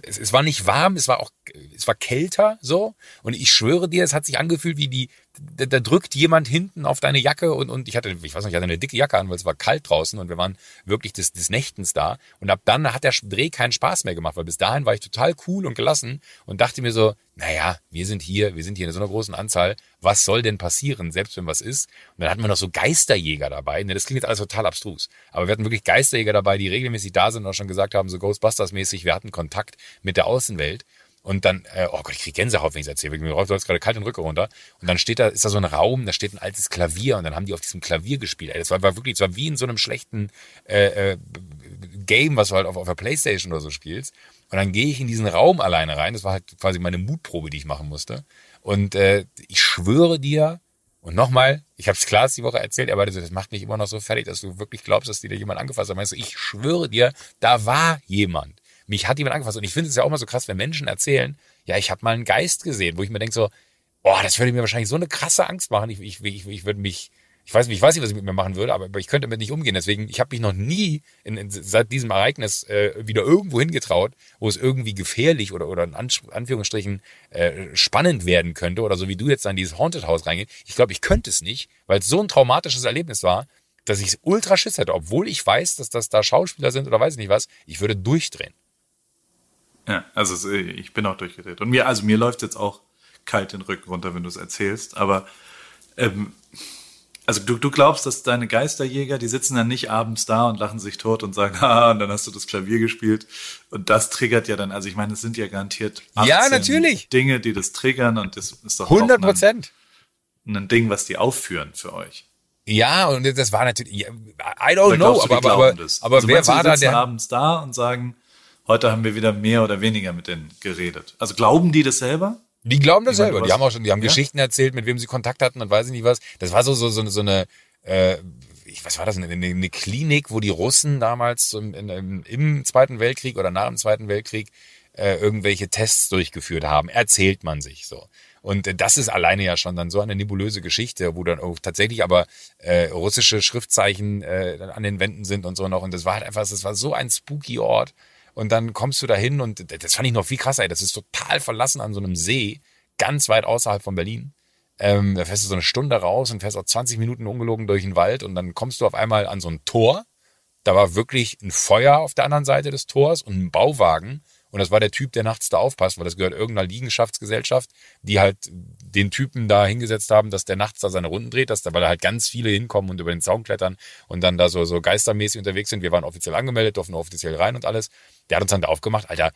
es, es war nicht warm, es war auch, es war kälter so. Und ich schwöre dir, es hat sich angefühlt wie die, da, da drückt jemand hinten auf deine Jacke und, und ich hatte, ich weiß nicht, ich hatte eine dicke Jacke an, weil es war kalt draußen und wir waren wirklich des, des Nächtens da. Und ab dann hat der Dreh keinen Spaß mehr gemacht, weil bis dahin war ich total cool und gelassen und dachte mir so, naja, wir sind hier, wir sind hier in so einer großen Anzahl, was soll denn passieren, selbst wenn was ist? Und dann hatten wir noch so Geisterjäger dabei. Ne, das klingt jetzt alles total abstrus. Aber wir hatten wirklich Geisterjäger dabei, die regelmäßig da sind und auch schon gesagt haben, so Ghostbusters-mäßig, wir hatten Kontakt mit der Außenwelt. Und dann, äh, oh Gott, ich krieg Gänsehaut, wenn ich es erzähle. Mir läuft gerade kalt den Rücken runter. Und dann steht da, ist da so ein Raum, da steht ein altes Klavier und dann haben die auf diesem Klavier gespielt. Ey, das war, war wirklich, das war wie in so einem schlechten äh, äh, Game, was du halt auf, auf der Playstation oder so spielst. Und dann gehe ich in diesen Raum alleine rein. Das war halt quasi meine Mutprobe, die ich machen musste. Und äh, ich schwöre dir, und nochmal, ich habe es Klaas die Woche erzählt, aber das macht mich immer noch so fertig, dass du wirklich glaubst, dass dir da jemand angefasst hat. Meinst du, ich schwöre dir, da war jemand. Mich hat jemand angefasst. Und ich finde es ja auch mal so krass, wenn Menschen erzählen, ja, ich habe mal einen Geist gesehen, wo ich mir denke so, boah, das würde mir wahrscheinlich so eine krasse Angst machen. Ich, ich, ich, ich würde mich, ich weiß nicht, ich weiß nicht, was ich mit mir machen würde, aber, aber ich könnte damit nicht umgehen. Deswegen, ich habe mich noch nie in, in, seit diesem Ereignis äh, wieder irgendwo hingetraut, wo es irgendwie gefährlich oder, oder in Anführungsstrichen äh, spannend werden könnte oder so wie du jetzt an dieses Haunted House reingehst. Ich glaube, ich könnte es nicht, weil es so ein traumatisches Erlebnis war, dass ich ultra Schiss hätte, obwohl ich weiß, dass das da Schauspieler sind oder weiß ich nicht was, ich würde durchdrehen. Ja, also ich bin auch durchgedreht. Und mir, also mir läuft jetzt auch kalt den Rücken runter, wenn du es erzählst. Aber ähm, also du, du glaubst, dass deine Geisterjäger, die sitzen dann nicht abends da und lachen sich tot und sagen, ah, und dann hast du das Klavier gespielt. Und das triggert ja dann, also ich meine, es sind ja garantiert ja, natürlich. Dinge, die das triggern und das ist doch 100 Prozent. Ein, ein Ding, was die aufführen für euch. Ja, und das war natürlich, I don't know, aber, aber, aber, aber also wer war da, der abends da und sagen, heute haben wir wieder mehr oder weniger mit denen geredet. Also glauben die das selber? Die glauben das selber. Die haben auch schon, die haben ja? Geschichten erzählt, mit wem sie Kontakt hatten und weiß ich nicht was. Das war so, so, so, so eine, äh, was war das, eine, eine Klinik, wo die Russen damals im, im, im Zweiten Weltkrieg oder nach dem Zweiten Weltkrieg äh, irgendwelche Tests durchgeführt haben. Erzählt man sich so. Und das ist alleine ja schon dann so eine nebulöse Geschichte, wo dann auch tatsächlich aber äh, russische Schriftzeichen äh, an den Wänden sind und so noch. Und das war halt einfach, das war so ein spooky Ort. Und dann kommst du da hin und das fand ich noch viel krasser, ey. Das ist total verlassen an so einem See, ganz weit außerhalb von Berlin. Ähm, da fährst du so eine Stunde raus und fährst auch 20 Minuten ungelogen durch den Wald und dann kommst du auf einmal an so ein Tor. Da war wirklich ein Feuer auf der anderen Seite des Tors und ein Bauwagen und das war der Typ, der nachts da aufpasst, weil das gehört irgendeiner Liegenschaftsgesellschaft, die halt den Typen da hingesetzt haben, dass der nachts da seine Runden dreht, dass da, weil da halt ganz viele hinkommen und über den Zaun klettern und dann da so, so geistermäßig unterwegs sind. Wir waren offiziell angemeldet, durften offiziell rein und alles. Der hat uns dann da aufgemacht. Alter,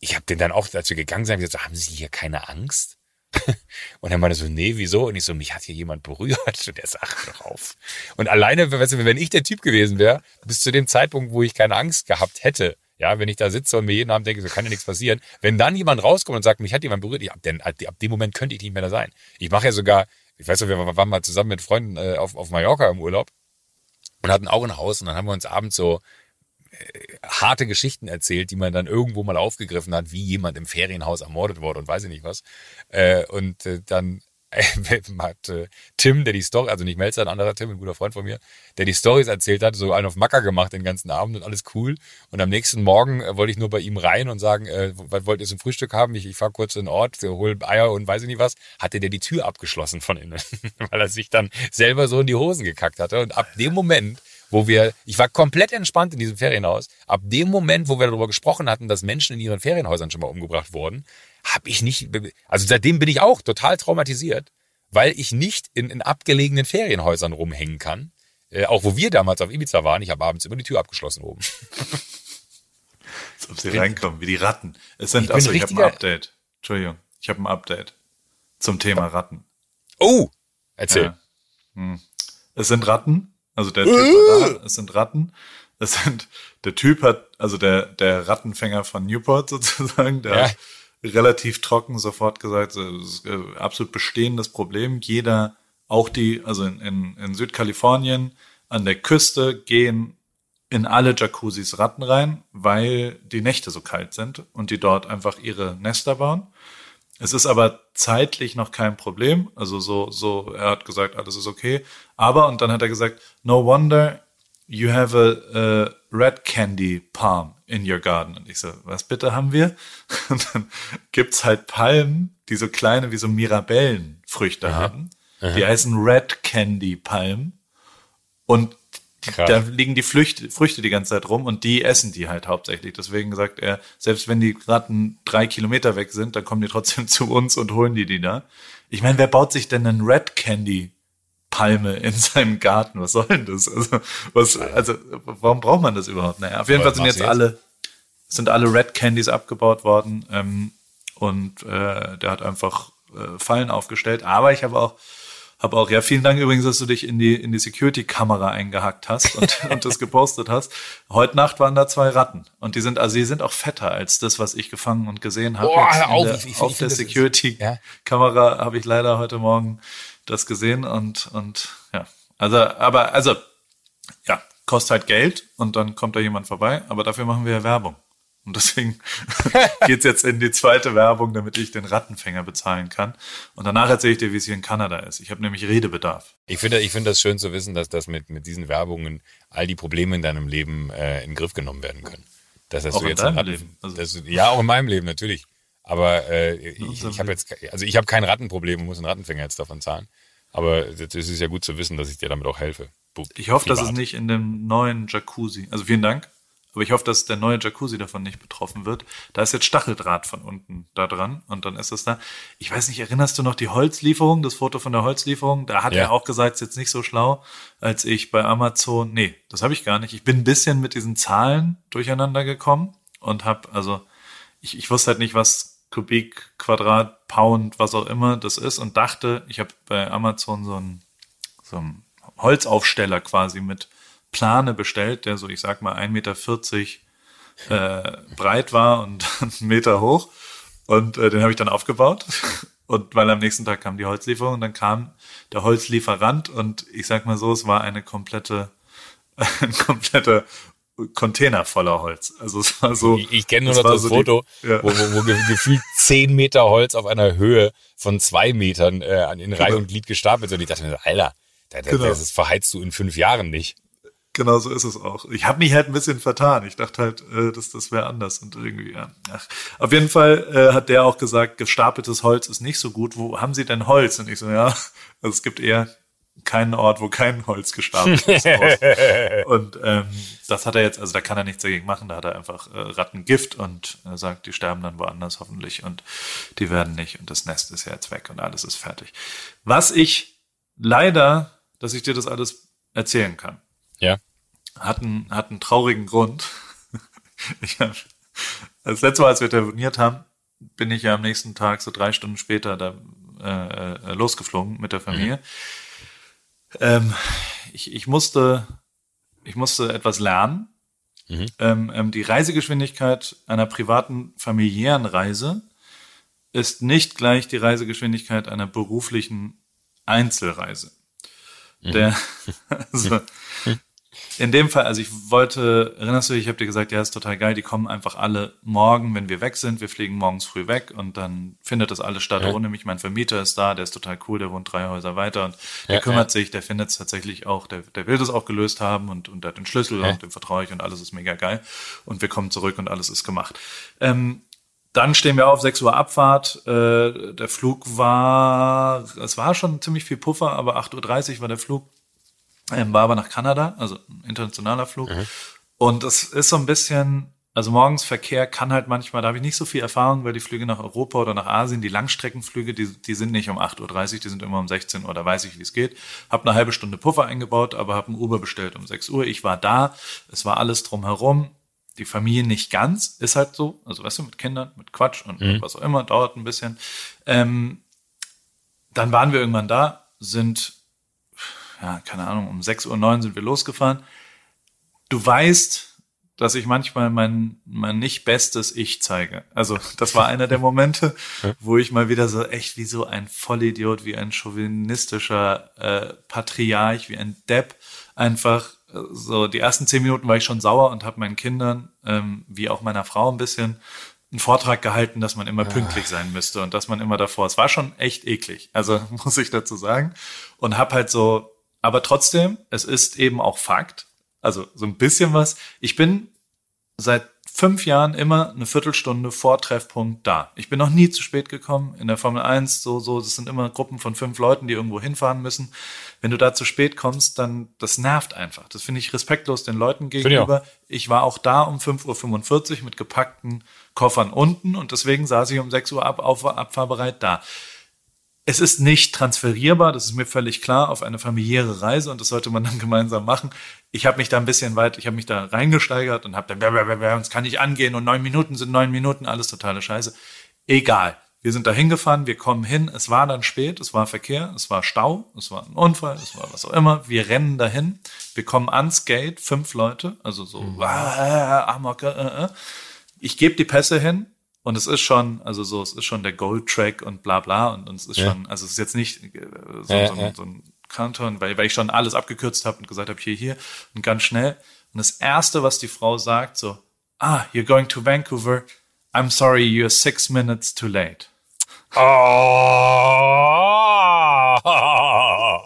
ich habe den dann auch, als wir gegangen sind, gesagt, haben Sie hier keine Angst? Und er meinte so, nee, wieso? Und ich so, mich hat hier jemand berührt. Und er sagt doch auf. Und alleine, weißt du, wenn ich der Typ gewesen wäre, bis zu dem Zeitpunkt, wo ich keine Angst gehabt hätte, ja, wenn ich da sitze und mir jeden Abend denke, so kann ja nichts passieren. Wenn dann jemand rauskommt und sagt, mich hat jemand berührt, ich, ab, denn, ab dem Moment könnte ich nicht mehr da sein. Ich mache ja sogar, ich weiß noch, wir waren mal zusammen mit Freunden äh, auf, auf Mallorca im Urlaub und hatten auch ein Haus und dann haben wir uns abends so äh, harte Geschichten erzählt, die man dann irgendwo mal aufgegriffen hat, wie jemand im Ferienhaus ermordet wurde und weiß ich nicht was. Äh, und äh, dann hat äh, Tim, der die Story, also nicht Melzer, ein anderer Tim, ein guter Freund von mir, der die Stories erzählt hat, so einen auf Macker gemacht den ganzen Abend und alles cool. Und am nächsten Morgen äh, wollte ich nur bei ihm rein und sagen, äh, was wollt ihr zum Frühstück haben? Ich, ich fahre kurz in den Ort, hol Eier und weiß ich nicht was. Hatte der die Tür abgeschlossen von innen, weil er sich dann selber so in die Hosen gekackt hatte. Und ab dem Moment wo wir, ich war komplett entspannt in diesem Ferienhaus. Ab dem Moment, wo wir darüber gesprochen hatten, dass Menschen in ihren Ferienhäusern schon mal umgebracht wurden, habe ich nicht, also seitdem bin ich auch total traumatisiert, weil ich nicht in, in abgelegenen Ferienhäusern rumhängen kann. Äh, auch wo wir damals auf Ibiza waren, ich habe abends immer die Tür abgeschlossen oben. Als ob sie reinkommen, wie die Ratten. Es sind, ich achso, ich habe ein Update. Entschuldigung, ich habe ein Update zum Thema Ratten. Oh, erzähl. Ja. Hm. Es sind Ratten, also der Typ war da, es sind Ratten. Es sind, der Typ hat, also der, der Rattenfänger von Newport sozusagen, der ja. Relativ trocken sofort gesagt, äh, absolut bestehendes Problem. Jeder, auch die, also in, in, in Südkalifornien an der Küste gehen in alle Jacuzzis Ratten rein, weil die Nächte so kalt sind und die dort einfach ihre Nester bauen. Es ist aber zeitlich noch kein Problem. Also so, so, er hat gesagt, alles ist okay. Aber, und dann hat er gesagt, no wonder you have a, a red candy palm in your garden. Und ich so, was bitte haben wir? Und dann gibt's halt Palmen, die so kleine wie so Mirabellenfrüchte Aha. haben. Aha. Die heißen Red Candy Palmen. Und Krass. da liegen die Flüchte, Früchte die ganze Zeit rum und die essen die halt hauptsächlich. Deswegen sagt er, selbst wenn die Ratten drei Kilometer weg sind, dann kommen die trotzdem zu uns und holen die die da. Ich meine, wer baut sich denn einen Red Candy Palme in seinem Garten. Was soll denn das? Also, was, also, warum braucht man das überhaupt? Naja, auf jeden Fall sind jetzt, jetzt alle, sind alle Red Candies abgebaut worden, ähm, und, äh, der hat einfach, äh, Fallen aufgestellt. Aber ich habe auch, habe auch, ja, vielen Dank übrigens, dass du dich in die, in die Security-Kamera eingehackt hast und, und das gepostet hast. Heute Nacht waren da zwei Ratten. Und die sind, also die sind auch fetter als das, was ich gefangen und gesehen habe. Boah, auf, der, ich, ich, auf ich der Security-Kamera ja? habe ich leider heute Morgen das gesehen und, und ja. Also, aber, also, ja, kostet halt Geld und dann kommt da jemand vorbei, aber dafür machen wir ja Werbung. Und deswegen geht's jetzt in die zweite Werbung, damit ich den Rattenfänger bezahlen kann. Und danach erzähle ich dir, wie es hier in Kanada ist. Ich habe nämlich Redebedarf. Ich finde ich finde das schön zu wissen, dass das mit, mit diesen Werbungen all die Probleme in deinem Leben äh, in den Griff genommen werden können. Das heißt, auch du jetzt in deinem Leben. Also das, ja, auch in meinem Leben natürlich. Aber äh, ich, ich habe jetzt, also ich habe kein Rattenproblem und muss einen Rattenfänger jetzt davon zahlen. Aber das ist ja gut zu wissen, dass ich dir damit auch helfe. Ich hoffe, dass es nicht in dem neuen Jacuzzi, also vielen Dank, aber ich hoffe, dass der neue Jacuzzi davon nicht betroffen wird. Da ist jetzt Stacheldraht von unten da dran und dann ist es da. Ich weiß nicht, erinnerst du noch die Holzlieferung, das Foto von der Holzlieferung? Da hat ja. er auch gesagt, es ist jetzt nicht so schlau, als ich bei Amazon, nee, das habe ich gar nicht. Ich bin ein bisschen mit diesen Zahlen durcheinander gekommen und habe, also ich, ich wusste halt nicht, was Kubik, Quadrat, Pound, was auch immer das ist und dachte, ich habe bei Amazon so einen, so einen Holzaufsteller quasi mit Plane bestellt, der so, ich sag mal, 1,40 Meter äh, breit war und einen Meter hoch. Und äh, den habe ich dann aufgebaut. Und weil am nächsten Tag kam die Holzlieferung und dann kam der Holzlieferant und ich sag mal so, es war eine komplette, ein kompletter Container voller Holz. Also es war so. Ich, ich kenne nur noch das so Foto, die, ja. wo, wo, wo gefühlt zehn Meter Holz auf einer Höhe von zwei Metern äh, in Reihe genau. und Glied gestapelt sind. Und ich dachte mir, Alter, das, genau. das verheizt du in fünf Jahren nicht. Genau so ist es auch. Ich habe mich halt ein bisschen vertan. Ich dachte halt, äh, das, das wäre anders und irgendwie, ja. Ach. Auf jeden Fall äh, hat der auch gesagt, gestapeltes Holz ist nicht so gut. Wo haben Sie denn Holz? Und ich so, ja, also es gibt eher keinen Ort, wo kein Holz gestapelt ist. und ähm, das hat er jetzt, also da kann er nichts dagegen machen. Da hat er einfach äh, Rattengift und äh, sagt, die sterben dann woanders hoffentlich und die werden nicht und das Nest ist ja jetzt weg und alles ist fertig. Was ich leider, dass ich dir das alles erzählen kann ja. Hat einen, hat einen traurigen Grund. ich hab, das letzte Mal, als wir telefoniert haben, bin ich ja am nächsten Tag, so drei Stunden später, da äh, äh, losgeflogen mit der Familie. Mhm. Ähm, ich, ich musste, ich musste etwas lernen. Mhm. Ähm, ähm, die Reisegeschwindigkeit einer privaten familiären Reise ist nicht gleich die Reisegeschwindigkeit einer beruflichen Einzelreise. Mhm. Der, also, in dem Fall, also ich wollte, erinnerst du dich, ich habe dir gesagt, ja, ist total geil, die kommen einfach alle morgen, wenn wir weg sind, wir fliegen morgens früh weg und dann findet das alles statt, ja. ohne mich. Mein Vermieter ist da, der ist total cool, der wohnt drei Häuser weiter und der ja, kümmert ja. sich, der findet es tatsächlich auch, der, der will das auch gelöst haben und, und hat den Schlüssel und dem vertraue ich und alles ist mega geil und wir kommen zurück und alles ist gemacht. Ähm, dann stehen wir auf, 6 Uhr Abfahrt. Äh, der Flug war, es war schon ziemlich viel Puffer, aber 8.30 Uhr war der Flug. Ähm, war aber nach Kanada, also ein internationaler Flug. Mhm. Und es ist so ein bisschen, also morgens Verkehr kann halt manchmal, da habe ich nicht so viel Erfahrung, weil die Flüge nach Europa oder nach Asien, die Langstreckenflüge, die, die sind nicht um 8.30 Uhr, die sind immer um 16 Uhr, da weiß ich, wie es geht. Hab eine halbe Stunde Puffer eingebaut, aber habe ein Uber bestellt um 6 Uhr. Ich war da, es war alles drumherum. Die Familie nicht ganz, ist halt so, also weißt du, mit Kindern, mit Quatsch und mhm. was auch immer, dauert ein bisschen. Ähm, dann waren wir irgendwann da, sind ja, keine Ahnung, um 6.09 Uhr sind wir losgefahren. Du weißt, dass ich manchmal mein, mein nicht bestes Ich zeige. Also das war einer der Momente, wo ich mal wieder so echt wie so ein Vollidiot, wie ein chauvinistischer äh, Patriarch, wie ein Depp einfach äh, so die ersten zehn Minuten war ich schon sauer und habe meinen Kindern, ähm, wie auch meiner Frau ein bisschen, einen Vortrag gehalten, dass man immer pünktlich sein müsste und dass man immer davor. Es war schon echt eklig, also muss ich dazu sagen. Und habe halt so aber trotzdem, es ist eben auch Fakt, also so ein bisschen was. Ich bin seit fünf Jahren immer eine Viertelstunde vor Treffpunkt da. Ich bin noch nie zu spät gekommen. In der Formel 1, so, so, das sind immer Gruppen von fünf Leuten, die irgendwo hinfahren müssen. Wenn du da zu spät kommst, dann, das nervt einfach. Das finde ich respektlos den Leuten gegenüber. Ich, ich, war auch da um 5.45 Uhr mit gepackten Koffern unten und deswegen saß ich um 6 Uhr ab, auf, abfahrbereit da. Es ist nicht transferierbar, das ist mir völlig klar, auf eine familiäre Reise und das sollte man dann gemeinsam machen. Ich habe mich da ein bisschen weit, ich habe mich da reingesteigert und habe dann, uns kann nicht angehen und neun Minuten sind neun Minuten, alles totale Scheiße. Egal. Wir sind da hingefahren, wir kommen hin, es war dann spät, es war Verkehr, es war Stau, es war ein Unfall, es war was auch immer. Wir rennen dahin, wir kommen ans Gate, fünf Leute, also so, mhm. ah, Amok, äh, äh. ich gebe die Pässe hin, und es ist schon, also so, es ist schon der Gold-Track und bla bla. Und, und es ist ja. schon, also es ist jetzt nicht äh, so, ja, so, ja. so ein Kanton, weil, weil ich schon alles abgekürzt habe und gesagt habe, hier, hier und ganz schnell. Und das Erste, was die Frau sagt, so, ah, you're going to Vancouver. I'm sorry, you're six minutes too late. Oh, oh,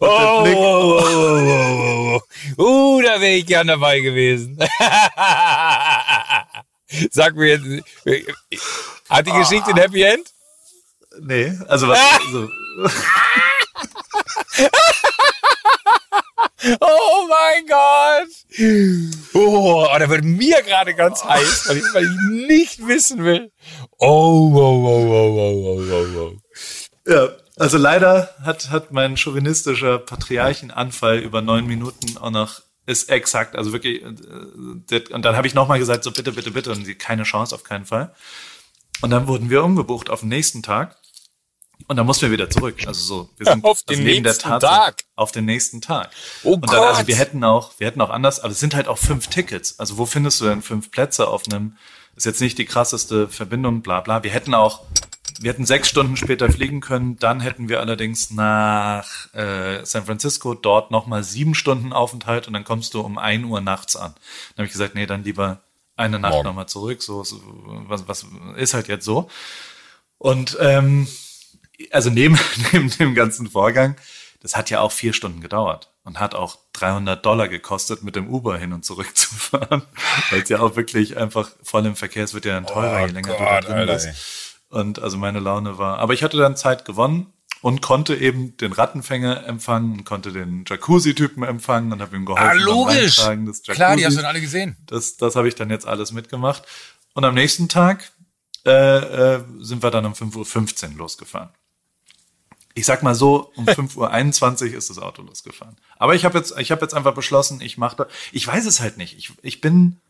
oh, oh, oh, uh, da wäre ich gern dabei gewesen. Sag mir jetzt, hat die Geschichte ein Happy End? Nee, also was. Also. Oh mein Gott! Oh, da wird mir gerade ganz heiß, weil ich, weil ich nicht wissen will. Oh, oh, oh, oh, oh, oh, oh, oh. Ja, also leider hat, hat mein chauvinistischer Patriarchenanfall über neun Minuten auch noch ist exakt, also wirklich, äh, und dann habe ich nochmal gesagt, so bitte, bitte, bitte, und sie keine Chance, auf keinen Fall. Und dann wurden wir umgebucht auf den nächsten Tag. Und dann mussten wir wieder zurück. Also so, wir sind auf den neben nächsten der Tatsache, Tag. Auf den nächsten Tag. Oh und dann, also Gott. wir hätten auch, wir hätten auch anders, aber es sind halt auch fünf Tickets. Also wo findest du denn fünf Plätze auf einem, ist jetzt nicht die krasseste Verbindung, bla bla. Wir hätten auch, wir hätten sechs Stunden später fliegen können, dann hätten wir allerdings nach äh, San Francisco dort nochmal sieben Stunden Aufenthalt und dann kommst du um ein Uhr nachts an. Dann habe ich gesagt, nee, dann lieber eine Nacht nochmal zurück. So, so was, was ist halt jetzt so. Und ähm, also neben, neben dem ganzen Vorgang, das hat ja auch vier Stunden gedauert und hat auch 300 Dollar gekostet, mit dem Uber hin und zurück zu fahren, weil es ja auch wirklich einfach voll im Verkehr, es wird ja dann teurer, Oh je länger du Gott, da drin Alter, bist. Und also meine Laune war, aber ich hatte dann Zeit gewonnen und konnte eben den Rattenfänger empfangen und konnte den Jacuzzi-Typen empfangen und habe ihm geholfen Ah, beim logisch. Reintragen des Klar, die hast du dann alle gesehen. Das, das habe ich dann jetzt alles mitgemacht. Und am nächsten Tag äh, äh, sind wir dann um 5.15 Uhr losgefahren. Ich sag mal so, um 5.21 Uhr ist das Auto losgefahren. Aber ich habe jetzt, ich habe jetzt einfach beschlossen, ich mache da, ich weiß es halt nicht. Ich, ich bin,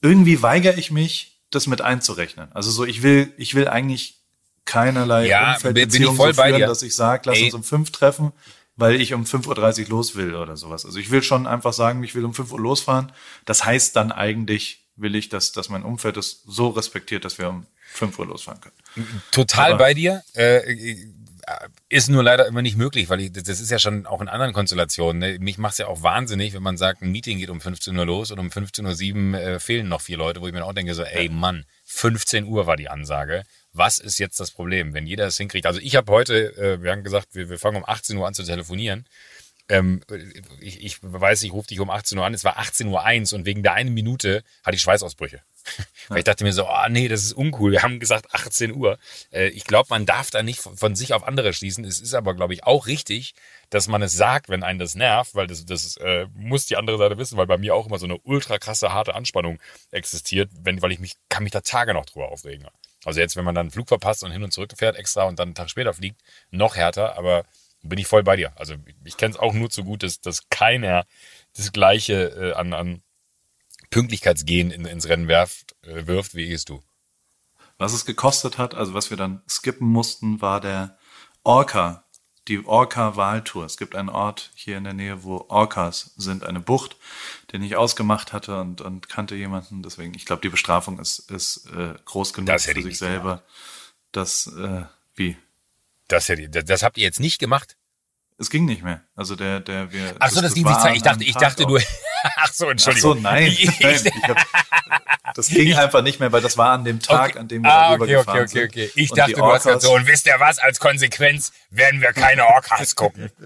irgendwie weigere ich mich, das mit einzurechnen. Also so, ich will, ich will eigentlich keinerlei Ja, Umfeldbeziehung so führen, dass ich sage, lass Ey. uns um fünf treffen, weil ich um 5.30 Uhr los will oder sowas. Also ich will schon einfach sagen, ich will um 5 Uhr losfahren. Das heißt dann eigentlich, will ich, dass, dass mein Umfeld es so respektiert, dass wir um 5 Uhr losfahren können. Total Aber- bei dir. Äh, ist nur leider immer nicht möglich, weil ich, das ist ja schon auch in anderen Konstellationen. Ne? Mich macht's ja auch wahnsinnig, wenn man sagt, ein Meeting geht um 15 Uhr los und um 15.07 Uhr äh, fehlen noch vier Leute, wo ich mir auch denke, so, ey Mann, 15 Uhr war die Ansage. Was ist jetzt das Problem, wenn jeder es hinkriegt? Also ich habe heute, äh, wir haben gesagt, wir, wir fangen um 18 Uhr an zu telefonieren. Ähm, ich, ich weiß, ich rufe dich um 18 Uhr an, es war 18 Uhr eins und wegen der einen Minute hatte ich Schweißausbrüche. Weil ich dachte mir so, oh nee, das ist uncool. Wir haben gesagt 18 Uhr. Äh, ich glaube, man darf da nicht von, von sich auf andere schließen. Es ist aber, glaube ich, auch richtig, dass man es sagt, wenn einen das nervt, weil das, das äh, muss die andere Seite wissen, weil bei mir auch immer so eine ultra krasse, harte Anspannung existiert, wenn, weil ich mich, kann mich da Tage noch drüber aufregen. Also jetzt, wenn man dann einen Flug verpasst und hin und zurück fährt extra und dann einen Tag später fliegt, noch härter, aber bin ich voll bei dir. Also ich kenne es auch nur zu gut, dass, dass keiner das Gleiche äh, an, an Pünktlichkeitsgehen in, ins Rennen werft, äh, wirft, wie es du. Was es gekostet hat, also was wir dann skippen mussten, war der Orca, die Orca-Wahltour. Es gibt einen Ort hier in der Nähe, wo Orcas sind, eine Bucht, den ich ausgemacht hatte und, und kannte jemanden. Deswegen, ich glaube, die Bestrafung ist, ist äh, groß genug für sich selber. Das, äh, wie? Das, das, das habt ihr jetzt nicht gemacht? Es ging nicht mehr. Also der, der, wir. Ach so, das, ging sich war Zeit. Ich dachte, ich dachte du. Ach so, Ach Entschuldigung. so, nein, Ich, nein ich hab, das ging einfach nicht mehr, weil das war an dem Tag, Okay. an dem wir ah, okay, okay, okay, okay. Ich dachte, du hast gesagt so, und wisst ihr was, als Konsequenz werden wir keine Orcas gucken.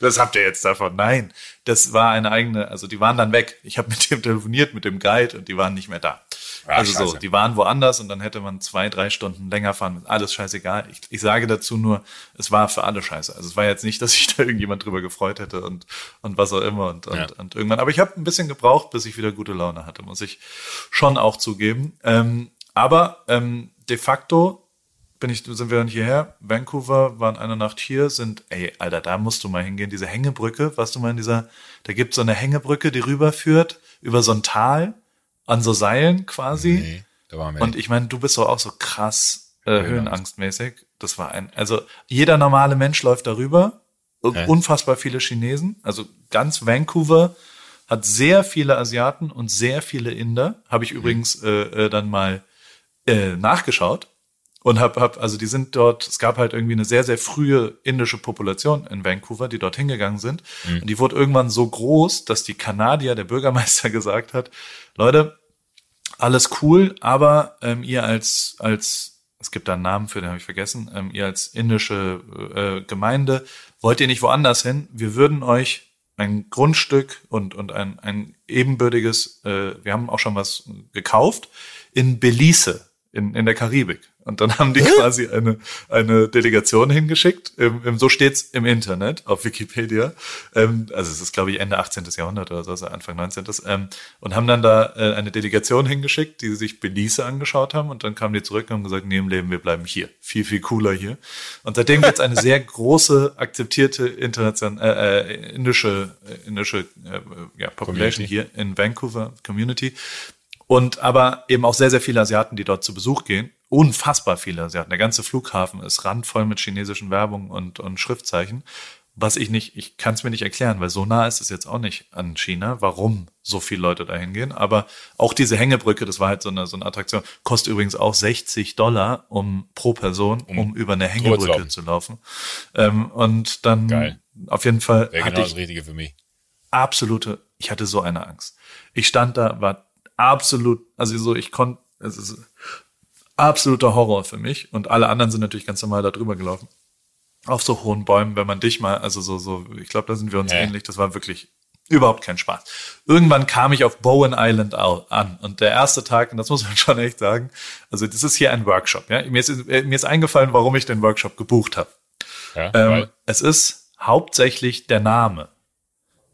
Das habt ihr jetzt davon. Nein, das war eine eigene, also die waren dann weg. Ich habe mit dem telefoniert, mit dem Guide und die waren nicht mehr da. Ah, also so, scheiße. die waren woanders und dann hätte man zwei, drei Stunden länger fahren müssen. Alles scheißegal. Ich, ich sage dazu nur, es war für alle scheiße. Also es war jetzt nicht, dass sich da irgendjemand drüber gefreut hätte und, und was auch immer und, und, Ja. und irgendwann. Aber ich habe ein bisschen gebraucht, bis ich wieder gute Laune hatte, muss ich schon auch zugeben. Ähm, aber ähm, de facto bin ich, sind wir dann hierher. Vancouver waren eine Nacht hier, sind, ey, Alter, da musst du mal hingehen. Diese Hängebrücke, warst du mal in dieser, da gibt's so eine Hängebrücke, die rüberführt über so ein Tal an so Seilen quasi. Nee, da waren wir Und ich meine, du bist doch auch so krass äh, höhenangstmäßig. Das war ein, also jeder normale Mensch läuft darüber. Hä? Unfassbar viele Chinesen. Also ganz Vancouver hat sehr viele Asiaten und sehr viele Inder. Habe ich übrigens äh, äh, dann mal äh, nachgeschaut und hab, hab, also die sind dort, es gab halt irgendwie eine sehr, sehr frühe indische Population in Vancouver, die dort hingegangen sind. Und die wurde irgendwann so groß, dass die Kanadier, der Bürgermeister gesagt hat, Leute, alles cool, aber ähm, ihr als, als, es gibt da einen Namen für, den habe ich vergessen, ähm, ihr als indische äh, Gemeinde, wollt ihr nicht woanders hin? Wir würden euch ein Grundstück und, und ein, ein ebenbürtiges, äh, wir haben auch schon was gekauft, in Belize in, in der Karibik. Und dann haben die quasi eine, eine Delegation hingeschickt. Im, im, so steht's im Internet auf Wikipedia. Ähm, also es ist, glaube ich, Ende 18. Jahrhundert oder so, also Anfang 19. Ähm, und haben dann da äh, eine Delegation hingeschickt, die sich Belize angeschaut haben. Und dann kamen die zurück und haben gesagt, nee, im Leben, wir bleiben hier. Viel, viel cooler hier. Und seitdem gibt's eine sehr große, akzeptierte international, äh, äh, indische, äh, indische äh, ja, Population Community. hier in Vancouver Community. Und aber eben auch sehr, sehr viele Asiaten, die dort zu Besuch gehen. Unfassbar viele Asiaten. Der ganze Flughafen ist randvoll mit chinesischen Werbung und, und Schriftzeichen. Was ich nicht, ich kann es mir nicht erklären, weil so nah ist es jetzt auch nicht an China, warum so viele Leute da hingehen. Aber auch diese Hängebrücke, das war halt so eine, so eine Attraktion, kostet übrigens auch 60 Dollar um pro Person, um, um über eine Hängebrücke zu laufen. Ähm, und dann Geil. auf jeden Fall. Wäre genau das Richtige für mich. Absolute, ich hatte so eine Angst. Ich stand da, war absolut, also so, ich konnte, es ist absoluter Horror für mich und alle anderen sind natürlich ganz normal da drüber gelaufen. Auf so hohen Bäumen, wenn man dich mal, also so, so, ich glaube, da sind wir uns ja. ähnlich, das war wirklich überhaupt kein Spaß. Irgendwann kam ich auf Bowen Island an und der erste Tag, und das muss man schon echt sagen, also das ist hier ein Workshop, ja. Mir ist, äh, mir ist eingefallen, warum ich den Workshop gebucht habe. Ja, ähm, es ist hauptsächlich der Name.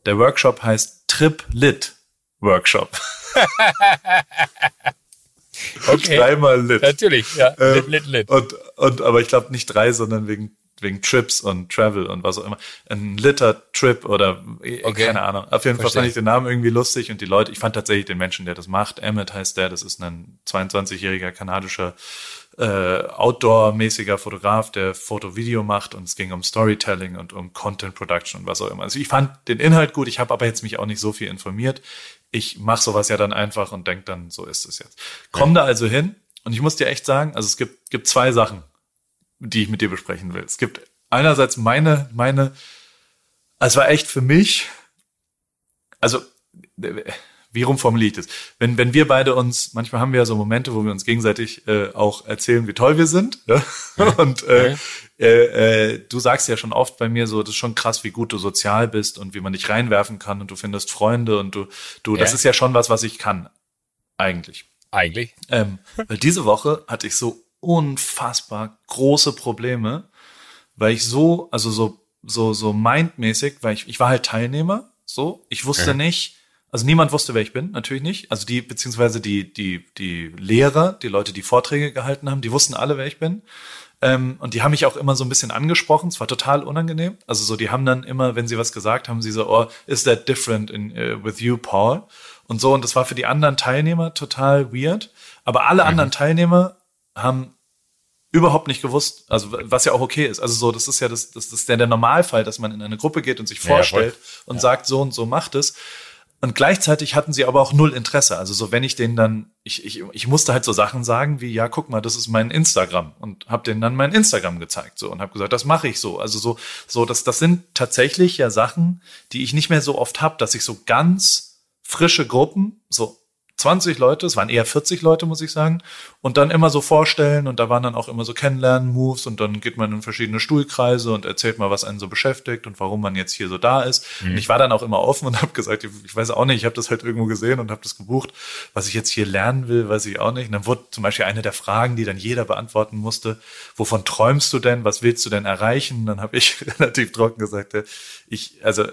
Der Workshop heißt Trip Lit Workshop. okay. Dreimal lit. Natürlich, ja. Ähm, lit, lit, lit. Und, und, aber ich glaube nicht drei, sondern wegen, wegen Trips und Travel und was auch immer. Ein Litter Trip oder okay. keine Ahnung. Auf jeden Verstehe. Fall fand ich den Namen irgendwie lustig und die Leute, ich fand tatsächlich den Menschen, der das macht, Emmett heißt der, das ist ein 22-jähriger kanadischer äh, Outdoor-mäßiger Fotograf, der Foto-Video macht und es ging um Storytelling und um Content Production und was auch immer. Also ich fand den Inhalt gut, ich habe aber jetzt mich auch nicht so viel informiert ich mache sowas ja dann einfach und denk dann, so ist es jetzt. Komm da also hin und ich muss dir echt sagen, also es gibt, gibt zwei Sachen, die ich mit dir besprechen will. Es gibt einerseits meine, meine, es war echt für mich, also wie rum formuliere ich das? Wenn, wenn wir beide uns, manchmal haben wir ja so Momente, wo wir uns gegenseitig äh, auch erzählen, wie toll wir sind. Ja? Und äh, äh, äh, du sagst ja schon oft bei mir so, das ist schon krass, wie gut du sozial bist und wie man dich reinwerfen kann und du findest Freunde und du, du, ja. das ist ja schon was, was ich kann. Eigentlich. Eigentlich. Ähm, weil diese Woche hatte ich so unfassbar große Probleme, weil ich so, also so, so, so mindmäßig, weil ich, ich war halt Teilnehmer, so, ich wusste ja. nicht, also niemand wusste, wer ich bin, natürlich nicht. Also die, beziehungsweise die, die, die Lehrer, die Leute, die Vorträge gehalten haben, die wussten alle, wer ich bin. Ähm, und die haben mich auch immer so ein bisschen angesprochen. Es war total unangenehm. Also so, die haben dann immer, wenn sie was gesagt haben, sie so, oh, is that different in, uh, with you, Paul? Und so, und das war für die anderen Teilnehmer total weird. Aber alle mhm. anderen Teilnehmer haben überhaupt nicht gewusst, also was ja auch okay ist. Also so, das ist ja das, das, das ist ja der Normalfall, dass man in eine Gruppe geht und sich vorstellt ja, und ja. sagt, so und so macht es. Und gleichzeitig hatten sie aber auch null Interesse. Also so, wenn ich denen dann, ich, ich, ich musste halt so Sachen sagen wie, ja, guck mal, das ist mein Instagram und habe denen dann mein Instagram gezeigt so und habe gesagt, das mache ich so. Also so, so, das, das sind tatsächlich ja Sachen, die ich nicht mehr so oft habe, dass ich so ganz frische Gruppen, so 20 Leute, es waren eher 40 Leute, muss ich sagen, und dann immer so vorstellen und da waren dann auch immer so Kennenlernen-Moves und dann geht man in verschiedene Stuhlkreise und erzählt mal, was einen so beschäftigt und warum man jetzt hier so da ist. Mhm. Und ich war dann auch immer offen und habe gesagt, ich weiß auch nicht, ich habe das halt irgendwo gesehen und habe das gebucht, was ich jetzt hier lernen will, weiß ich auch nicht. Und dann wurde zum Beispiel eine der Fragen, die dann jeder beantworten musste, wovon träumst du denn, was willst du denn erreichen? Und dann habe ich relativ trocken gesagt, ich, also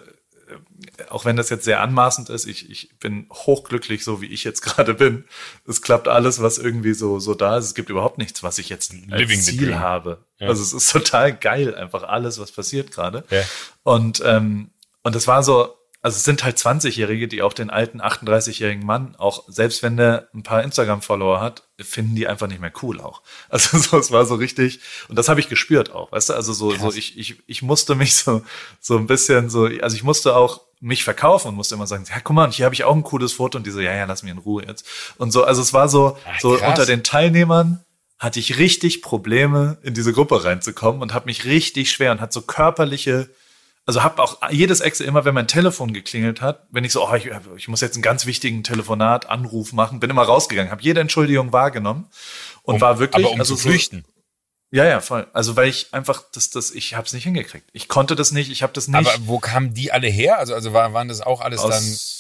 auch wenn das jetzt sehr anmaßend ist, ich, ich bin hochglücklich, so wie ich jetzt gerade bin. Es klappt alles, was irgendwie so, so da ist. Es gibt überhaupt nichts, was ich jetzt als Living Ziel habe. Ja. Also es ist total geil, einfach alles, was passiert gerade. Ja. Und, ähm, und es war so, also es sind halt 20-Jährige, die auch den alten 38-jährigen Mann, auch selbst wenn der ein paar Instagram-Follower hat, finden die einfach nicht mehr cool auch. Also so, es war so richtig, und das habe ich gespürt auch, weißt du, also so, Krass. so ich, ich, ich musste mich so, so ein bisschen so, also ich musste auch mich verkaufen und musste immer sagen, ja, guck mal, hier habe ich auch ein cooles Foto und die so, ja, ja, lass mich in Ruhe jetzt. Und so, also es war so, Ach, so unter den Teilnehmern hatte ich richtig Probleme, in diese Gruppe reinzukommen und habe mich richtig schwer und hat so körperliche also habe auch jedes Excel immer, wenn mein Telefon geklingelt hat, wenn ich so, oh, ich, ich muss jetzt einen ganz wichtigen Telefonat, Anruf machen, bin immer rausgegangen, habe jede Entschuldigung wahrgenommen und um, war wirklich, aber um also zu flüchten. So, ja, ja, voll. Also weil ich einfach das, das, ich habe es nicht hingekriegt. Ich konnte das nicht, ich habe das nicht. Aber wo kamen die alle her? Also, also waren, waren das auch alles aus,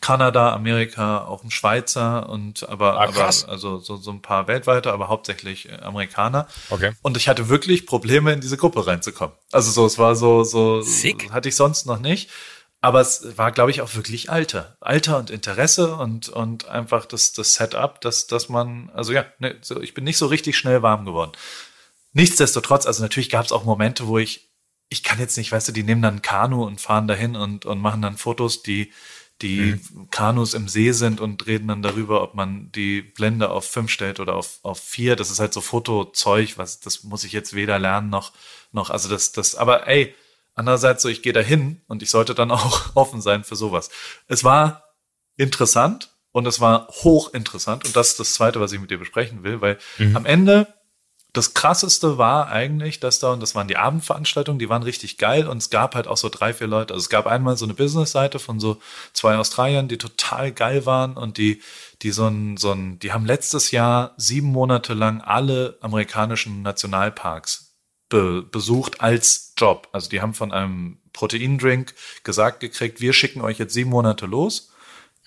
Kanada, Amerika, auch ein Schweizer und aber, ah, aber also so, so ein paar weltweite, aber hauptsächlich äh, Amerikaner. Okay. Und ich hatte wirklich Probleme in diese Gruppe reinzukommen. Also so, es war so, so Sick. hatte ich sonst noch nicht. Aber es war, glaube ich, auch wirklich Alter. Alter und Interesse und, und einfach das, das Setup, dass, dass man, also ja, ne, so, ich bin nicht so richtig schnell warm geworden. Nichtsdestotrotz, also natürlich gab es auch Momente, wo ich, ich kann jetzt nicht, weißt du, die nehmen dann ein Kanu und fahren dahin und, und machen dann Fotos, die, die mhm. Kanus im See sind und reden dann darüber, ob man die Blende auf fünf stellt oder auf, auf vier. Das ist halt so Fotozeug, was, das muss ich jetzt weder lernen noch, noch, also das, das, aber ey, andererseits so, ich gehe dahin und ich sollte dann auch offen sein für sowas. Es war interessant und es war hochinteressant und das ist das zweite, was ich mit dir besprechen will, weil mhm. am Ende das krasseste war eigentlich, dass da, und das waren die Abendveranstaltungen, die waren richtig geil und es gab halt auch so drei, vier Leute. Also es gab einmal so eine Business-Seite von so zwei Australiern, die total geil waren und die, die so ein, so ein, die haben letztes Jahr sieben Monate lang alle amerikanischen Nationalparks be, besucht als Job. Also die haben von einem Proteindrink gesagt gekriegt, wir schicken euch jetzt sieben Monate los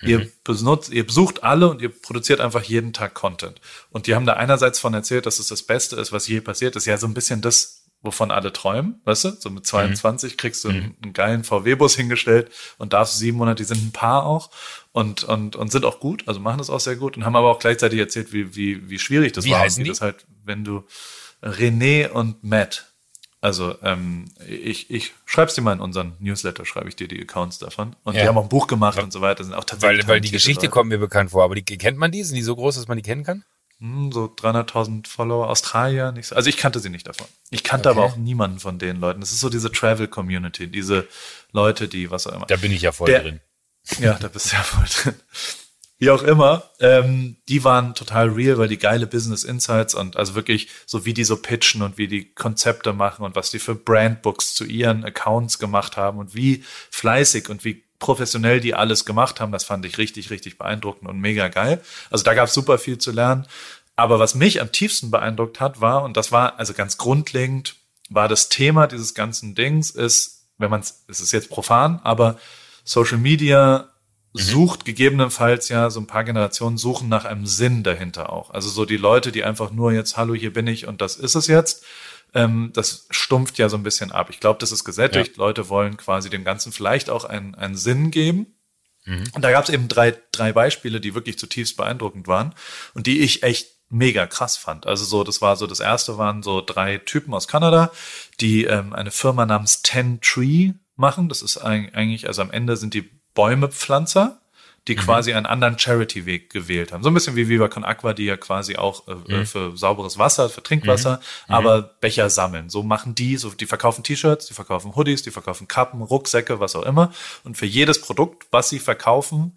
Mhm. Ihr benutzt, ihr besucht alle und ihr produziert einfach jeden Tag Content. Und die haben da einerseits von erzählt, dass es das Beste ist, was je passiert ist. Ja, so ein bisschen das, wovon alle träumen, weißt du? So mit 22 mhm. kriegst du einen, mhm. einen geilen VW-Bus hingestellt und darfst sieben Monate, die sind ein Paar auch und, und, und sind auch gut, also machen das auch sehr gut und haben aber auch gleichzeitig erzählt, wie, wie, wie schwierig das wie war. Heißen die? das halt, wenn du René und Matt also ähm, ich, ich schreib's dir mal in unseren Newsletter, schreibe ich dir die Accounts davon. Und ja. die haben auch ein Buch gemacht und so weiter, sind auch tatsächlich. Weil, weil die Geschichte Leute. kommt mir bekannt vor, aber die kennt man die? Sind die so groß, dass man die kennen kann? Hm, so 300.000 Follower, Australier, nicht so. Also ich kannte sie nicht davon. Ich kannte okay. aber auch niemanden von den Leuten. Das ist so diese Travel Community, diese Leute, die was auch immer. Da bin ich ja voll Der, drin. Ja, da bist du ja voll drin wie auch immer, ähm, die waren total real, weil die geile Business Insights und also wirklich so wie die so pitchen und wie die Konzepte machen und was die für Brandbooks zu ihren Accounts gemacht haben und wie fleißig und wie professionell die alles gemacht haben, das fand ich richtig, richtig beeindruckend und mega geil. Also da gab es super viel zu lernen. Aber was mich am tiefsten beeindruckt hat, war, und das war also ganz grundlegend, war das Thema dieses ganzen Dings, ist, wenn man es, es ist jetzt profan, aber Social Media. Sucht gegebenenfalls ja so ein paar Generationen suchen nach einem Sinn dahinter auch. Also so die Leute, die einfach nur jetzt, hallo, hier bin ich und das ist es jetzt, ähm, das stumpft ja so ein bisschen ab. Ich glaube, das ist gesättigt. Ja. Leute wollen quasi dem Ganzen vielleicht auch einen, einen Sinn geben. Mhm. Und da gab es eben drei, drei Beispiele, die wirklich zutiefst beeindruckend waren und die ich echt mega krass fand. Also so, das war so, das erste waren so drei Typen aus Kanada, die ähm, eine Firma namens Ten Tree machen. Das ist eigentlich, also am Ende sind die Bäumepflanzer, die mhm. quasi einen anderen Charity-Weg gewählt haben. So ein bisschen wie Viva Con Aqua, die ja quasi auch äh, mhm. für sauberes Wasser, für Trinkwasser, mhm. aber Becher sammeln. So machen die, so die verkaufen T-Shirts, die verkaufen Hoodies, die verkaufen Kappen, Rucksäcke, was auch immer. Und für jedes Produkt, was sie verkaufen,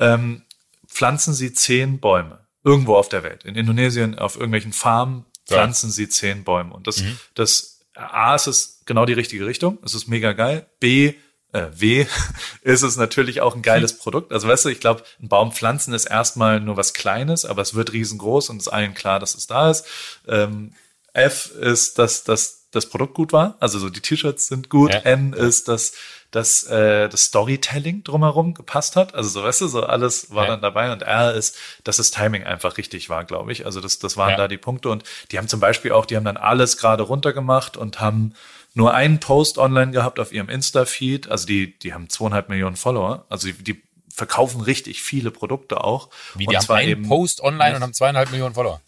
ähm, pflanzen sie zehn Bäume. Irgendwo auf der Welt. In Indonesien, auf irgendwelchen Farmen, pflanzen ja. sie zehn Bäume. Und das, mhm. das A, ist es genau die richtige Richtung. Es ist mega geil. B, äh, W ist es natürlich auch ein geiles Produkt. Also weißt du, ich glaube, ein Baum pflanzen ist erstmal nur was Kleines, aber es wird riesengroß und es ist allen klar, dass es da ist. Ähm, F ist, dass, dass das Produkt gut war, also so die T-Shirts sind gut. Ja. N ist, dass, dass äh, das Storytelling drumherum gepasst hat. Also so weißt du, so alles war ja. dann dabei. Und R ist, dass das Timing einfach richtig war, glaube ich. Also das, das waren ja. da die Punkte. Und die haben zum Beispiel auch, die haben dann alles gerade runtergemacht und haben nur einen Post online gehabt auf ihrem Insta-Feed. Also die, die haben zweieinhalb Millionen Follower. Also die, die verkaufen richtig viele Produkte auch. Wie, die und haben einen eben, Post online und haben zweieinhalb Millionen Follower?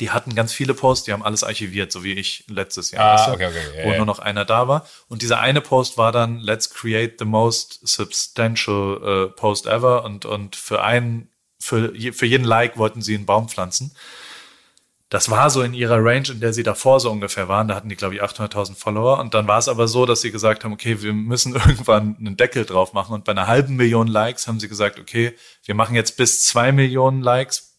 Die hatten ganz viele Posts, die haben alles archiviert, so wie ich letztes Jahr, ah, okay, okay, yeah, wo yeah. nur noch einer da war. Und dieser eine Post war dann Let's create the most substantial uh, post ever und und für einen für für jeden Like wollten sie einen Baum pflanzen das war so in ihrer Range, in der sie davor so ungefähr waren. Da hatten die, glaube ich, 800.000 Follower. Und dann war es aber so, dass sie gesagt haben, okay, wir müssen irgendwann einen Deckel drauf machen. Und bei einer halben Million Likes haben sie gesagt, okay, wir machen jetzt bis zwei Millionen Likes,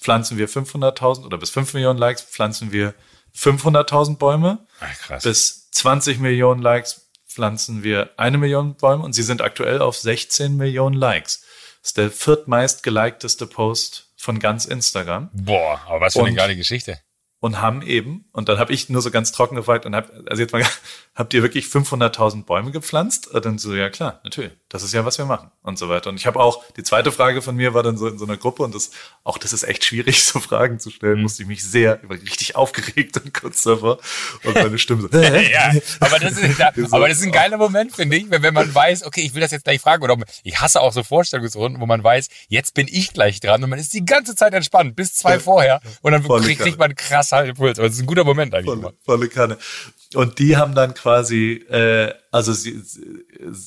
pflanzen wir 500.000 oder bis fünf Millionen Likes pflanzen wir 500.000 Bäume. Ach, krass. Bis 20 Millionen Likes pflanzen wir eine Million Bäume. Und sie sind aktuell auf 16 Millionen Likes. Das ist der viertmeist gelikteste Post von ganz Instagram. Boah, aber was für eine geile Geschichte. und haben eben, und dann habe ich nur so ganz trocken gefragt und hab, also jetzt mal, habt ihr wirklich 500.000 Bäume gepflanzt? Und dann so, ja klar, natürlich, das ist ja, was wir machen und so weiter. Und ich habe auch, die zweite Frage von mir war dann so in so einer Gruppe und das, auch das ist echt schwierig, so Fragen zu stellen, mhm. musste ich mich sehr, richtig aufgeregt und kurz davor und meine Stimme so. ja, aber das ist, aber das ist ein geiler Moment, finde ich, wenn, wenn man weiß, okay, ich will das jetzt gleich fragen oder ich hasse auch so Vorstellungsrunden, wo man weiß, jetzt bin ich gleich dran und man ist die ganze Zeit entspannt, bis zwei vorher und dann kriegt man krass halt Puls. Aber das ist ein guter Moment eigentlich. Volle, volle Kanne. Und die haben dann quasi, äh, also sie,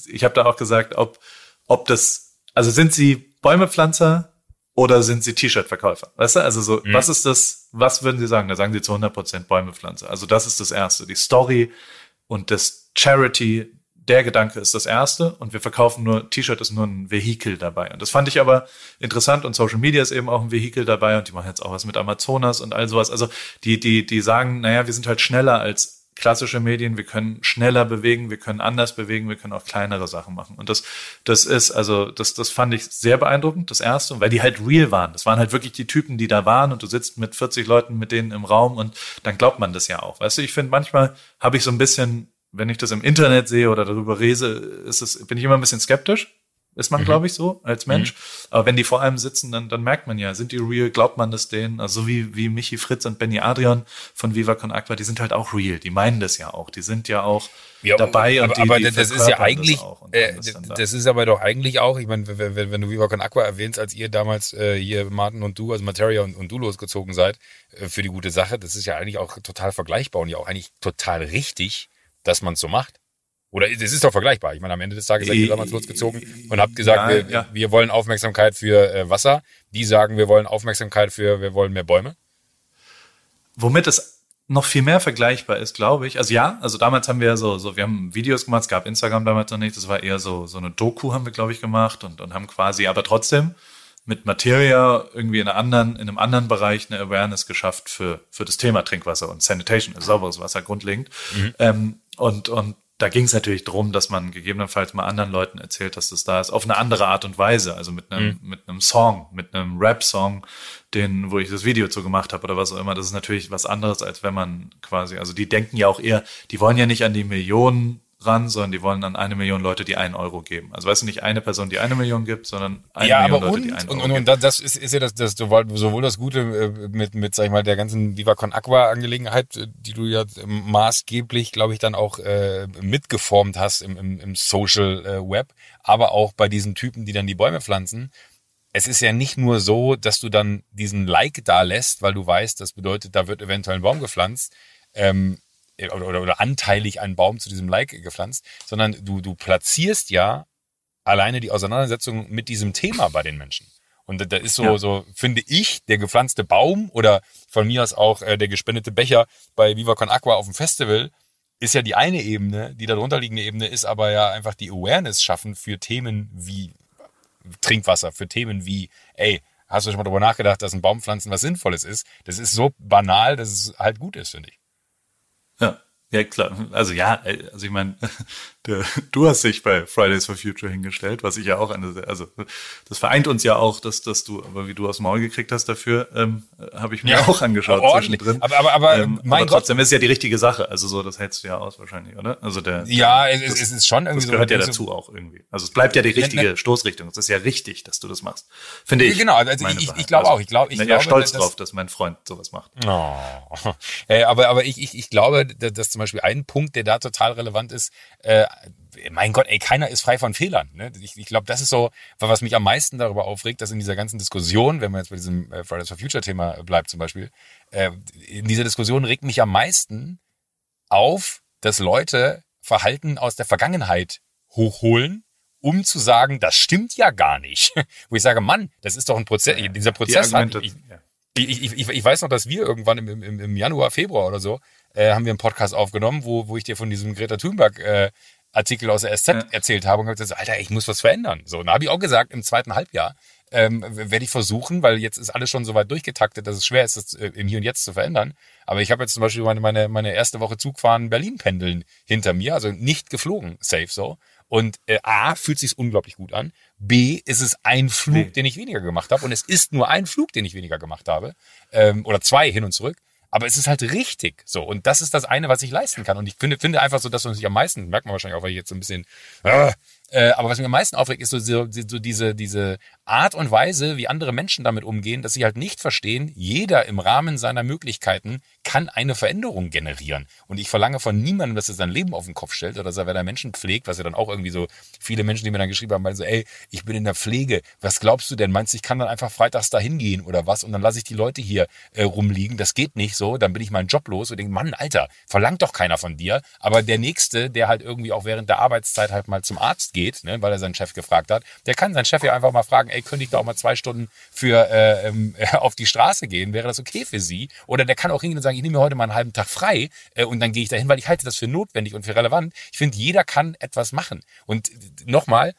ich habe da auch gesagt, ob, ob das, also sind sie Bäumepflanzer oder sind sie T-Shirt-Verkäufer? Weißt du, also so, mhm. was ist das, was würden sie sagen? Da sagen sie zu 100 Prozent Bäumepflanzer. Also das ist das Erste. Die Story und das Charity der Gedanke ist das erste und wir verkaufen nur, T-Shirt ist nur ein Vehikel dabei. Und das fand ich aber interessant und Social Media ist eben auch ein Vehikel dabei und die machen jetzt auch was mit Amazonas und all sowas. Also die, die, die sagen, naja, wir sind halt schneller als klassische Medien, wir können schneller bewegen, wir können anders bewegen, wir können auch kleinere Sachen machen. Und das, das ist, also, das, das fand ich sehr beeindruckend, das erste, weil die halt real waren. Das waren halt wirklich die Typen, die da waren und du sitzt mit 40 Leuten mit denen im Raum und dann glaubt man das ja auch. Weißt du, ich finde, manchmal habe ich so ein bisschen wenn ich das im Internet sehe oder darüber rese, ist es, bin ich immer ein bisschen skeptisch. Ist man, mhm. glaube ich, so als Mensch. Mhm. Aber wenn die vor einem sitzen, dann, dann merkt man ja, sind die real, glaubt man das denen? Also so wie, wie Michi Fritz und Benny Adrian von Viva Con Aqua, die sind halt auch real. Die meinen das ja auch. Die sind ja auch ja, dabei. Aber, und die, aber die das ist ja eigentlich, äh, das, das ist aber doch eigentlich auch, ich meine, wenn, wenn du Viva Con Aqua erwähnst, als ihr damals äh, hier Martin und du, also Materia und, und du losgezogen seid äh, für die gute Sache, das ist ja eigentlich auch total vergleichbar und ja auch eigentlich total richtig dass man es so macht? Oder es ist doch vergleichbar. Ich meine, am Ende des Tages seid ihr damals losgezogen und habt gesagt, ja, wir, ja. wir wollen Aufmerksamkeit für äh, Wasser. Die sagen, wir wollen Aufmerksamkeit für, wir wollen mehr Bäume. Womit es noch viel mehr vergleichbar ist, glaube ich. Also ja, also damals haben wir so, so, wir haben Videos gemacht, es gab Instagram damals noch nicht, das war eher so, so eine Doku haben wir, glaube ich, gemacht und, und haben quasi, aber trotzdem mit Materia irgendwie in, einer anderen, in einem anderen Bereich eine Awareness geschafft für, für das Thema Trinkwasser und Sanitation, also sauberes Wasser grundlegend. Mhm. Ähm, und, und da ging es natürlich drum, dass man gegebenenfalls mal anderen Leuten erzählt, dass das da ist, auf eine andere Art und Weise, also mit einem, mhm. mit einem Song, mit einem Rap-Song, den, wo ich das Video zu gemacht habe oder was auch immer. Das ist natürlich was anderes, als wenn man quasi, also die denken ja auch eher, die wollen ja nicht an die Millionen ran, sondern die wollen dann eine Million Leute, die einen Euro geben. Also weißt du, nicht eine Person, die eine Million gibt, sondern eine ja, Million Leute, und, die einen und, Euro und, und das ist, ist ja das, das sowohl das Gute äh, mit, mit, sag ich mal, der ganzen Viva Con Aqua Angelegenheit, äh, die du ja maßgeblich, glaube ich, dann auch äh, mitgeformt hast im, im, im Social äh, Web, aber auch bei diesen Typen, die dann die Bäume pflanzen. Es ist ja nicht nur so, dass du dann diesen Like da lässt, weil du weißt, das bedeutet, da wird eventuell ein Baum gepflanzt. Ähm, oder, oder, oder anteilig einen Baum zu diesem Like gepflanzt, sondern du, du platzierst ja alleine die Auseinandersetzung mit diesem Thema bei den Menschen. Und da ist so, ja. so finde ich, der gepflanzte Baum oder von mir aus auch äh, der gespendete Becher bei Viva Con Aqua auf dem Festival ist ja die eine Ebene. Die darunter liegende Ebene ist aber ja einfach die Awareness schaffen für Themen wie Trinkwasser, für Themen wie, ey, hast du schon mal darüber nachgedacht, dass ein Baumpflanzen was Sinnvolles ist? Das ist so banal, dass es halt gut ist, finde ich. Ja, ja klar. Also ja, also ich meine, du hast dich bei Fridays for Future hingestellt, was ich ja auch eine, also das vereint uns ja auch, dass, dass du, aber wie du aus dem Maul gekriegt hast dafür, ähm, habe ich mir ja, auch angeschaut zwischendrin. Aber, aber, aber, ähm, mein aber trotzdem Gott. ist ja die richtige Sache. Also so, das hältst du ja aus wahrscheinlich, oder? Also der. Ja, es, es, ist schon irgendwie das gehört so, ja dazu auch irgendwie. Also es bleibt ja die richtige ne, ne, Stoßrichtung. Es ist ja richtig, dass du das machst. Finde ich. Genau, also ich, ich, ich glaube also, auch. Ich glaube, ich bin ja stolz dass, drauf, dass mein Freund sowas macht. Oh. Äh, aber, aber ich, ich, ich glaube, dass zum Beispiel ein Punkt, der da total relevant ist, äh, mein Gott, ey, keiner ist frei von Fehlern. Ne? Ich, ich glaube, das ist so, was mich am meisten darüber aufregt, dass in dieser ganzen Diskussion, wenn man jetzt bei diesem äh, Fridays for Future Thema bleibt zum Beispiel, äh, in dieser Diskussion regt mich am meisten auf, dass Leute Verhalten aus der Vergangenheit hochholen, um zu sagen, das stimmt ja gar nicht. Wo ich sage, Mann, das ist doch ein Prozess, dieser Prozess hat, ich, ich, ich, ich, weiß noch, dass wir irgendwann im, im, im Januar, Februar oder so, äh, haben wir einen Podcast aufgenommen, wo, wo ich dir von diesem Greta Thunberg äh, Artikel aus der SZ ja. erzählt habe und gesagt, Alter, ich muss was verändern. So, und da habe ich auch gesagt, im zweiten Halbjahr ähm, werde ich versuchen, weil jetzt ist alles schon so weit durchgetaktet, dass es schwer ist, das äh, im Hier und Jetzt zu verändern. Aber ich habe jetzt zum Beispiel meine, meine, meine erste Woche Zugfahren Berlin-Pendeln hinter mir, also nicht geflogen, safe so. Und äh, A, fühlt sich unglaublich gut an. B, ist es ein Flug, nee. den ich weniger gemacht habe. Und es ist nur ein Flug, den ich weniger gemacht habe. Ähm, oder zwei hin und zurück. Aber es ist halt richtig so. Und das ist das eine, was ich leisten kann. Und ich finde, finde einfach so, dass man sich am meisten, merkt man wahrscheinlich auch, weil ich jetzt so ein bisschen, äh, äh, aber was mich am meisten aufregt, ist so, so, so diese, diese Art und Weise, wie andere Menschen damit umgehen, dass sie halt nicht verstehen, jeder im Rahmen seiner Möglichkeiten kann eine Veränderung generieren. Und ich verlange von niemandem, dass er sein Leben auf den Kopf stellt oder dass er, Menschen pflegt, was ja dann auch irgendwie so viele Menschen, die mir dann geschrieben haben, meinen so, ey, ich bin in der Pflege, was glaubst du denn? Meinst du, ich kann dann einfach freitags da hingehen oder was? Und dann lasse ich die Leute hier äh, rumliegen. Das geht nicht so. Dann bin ich meinen Job los und denke, Mann, Alter, verlangt doch keiner von dir. Aber der Nächste, der halt irgendwie auch während der Arbeitszeit halt mal zum Arzt geht, ne, weil er seinen Chef gefragt hat, der kann seinen Chef ja einfach mal fragen, ey, könnte ich da auch mal zwei Stunden für äh, ähm, auf die Straße gehen? Wäre das okay für Sie? Oder der kann auch hingehen und sagen, ich nehme mir heute mal einen halben Tag frei äh, und dann gehe ich dahin, weil ich halte das für notwendig und für relevant. Ich finde, jeder kann etwas machen. Und nochmal,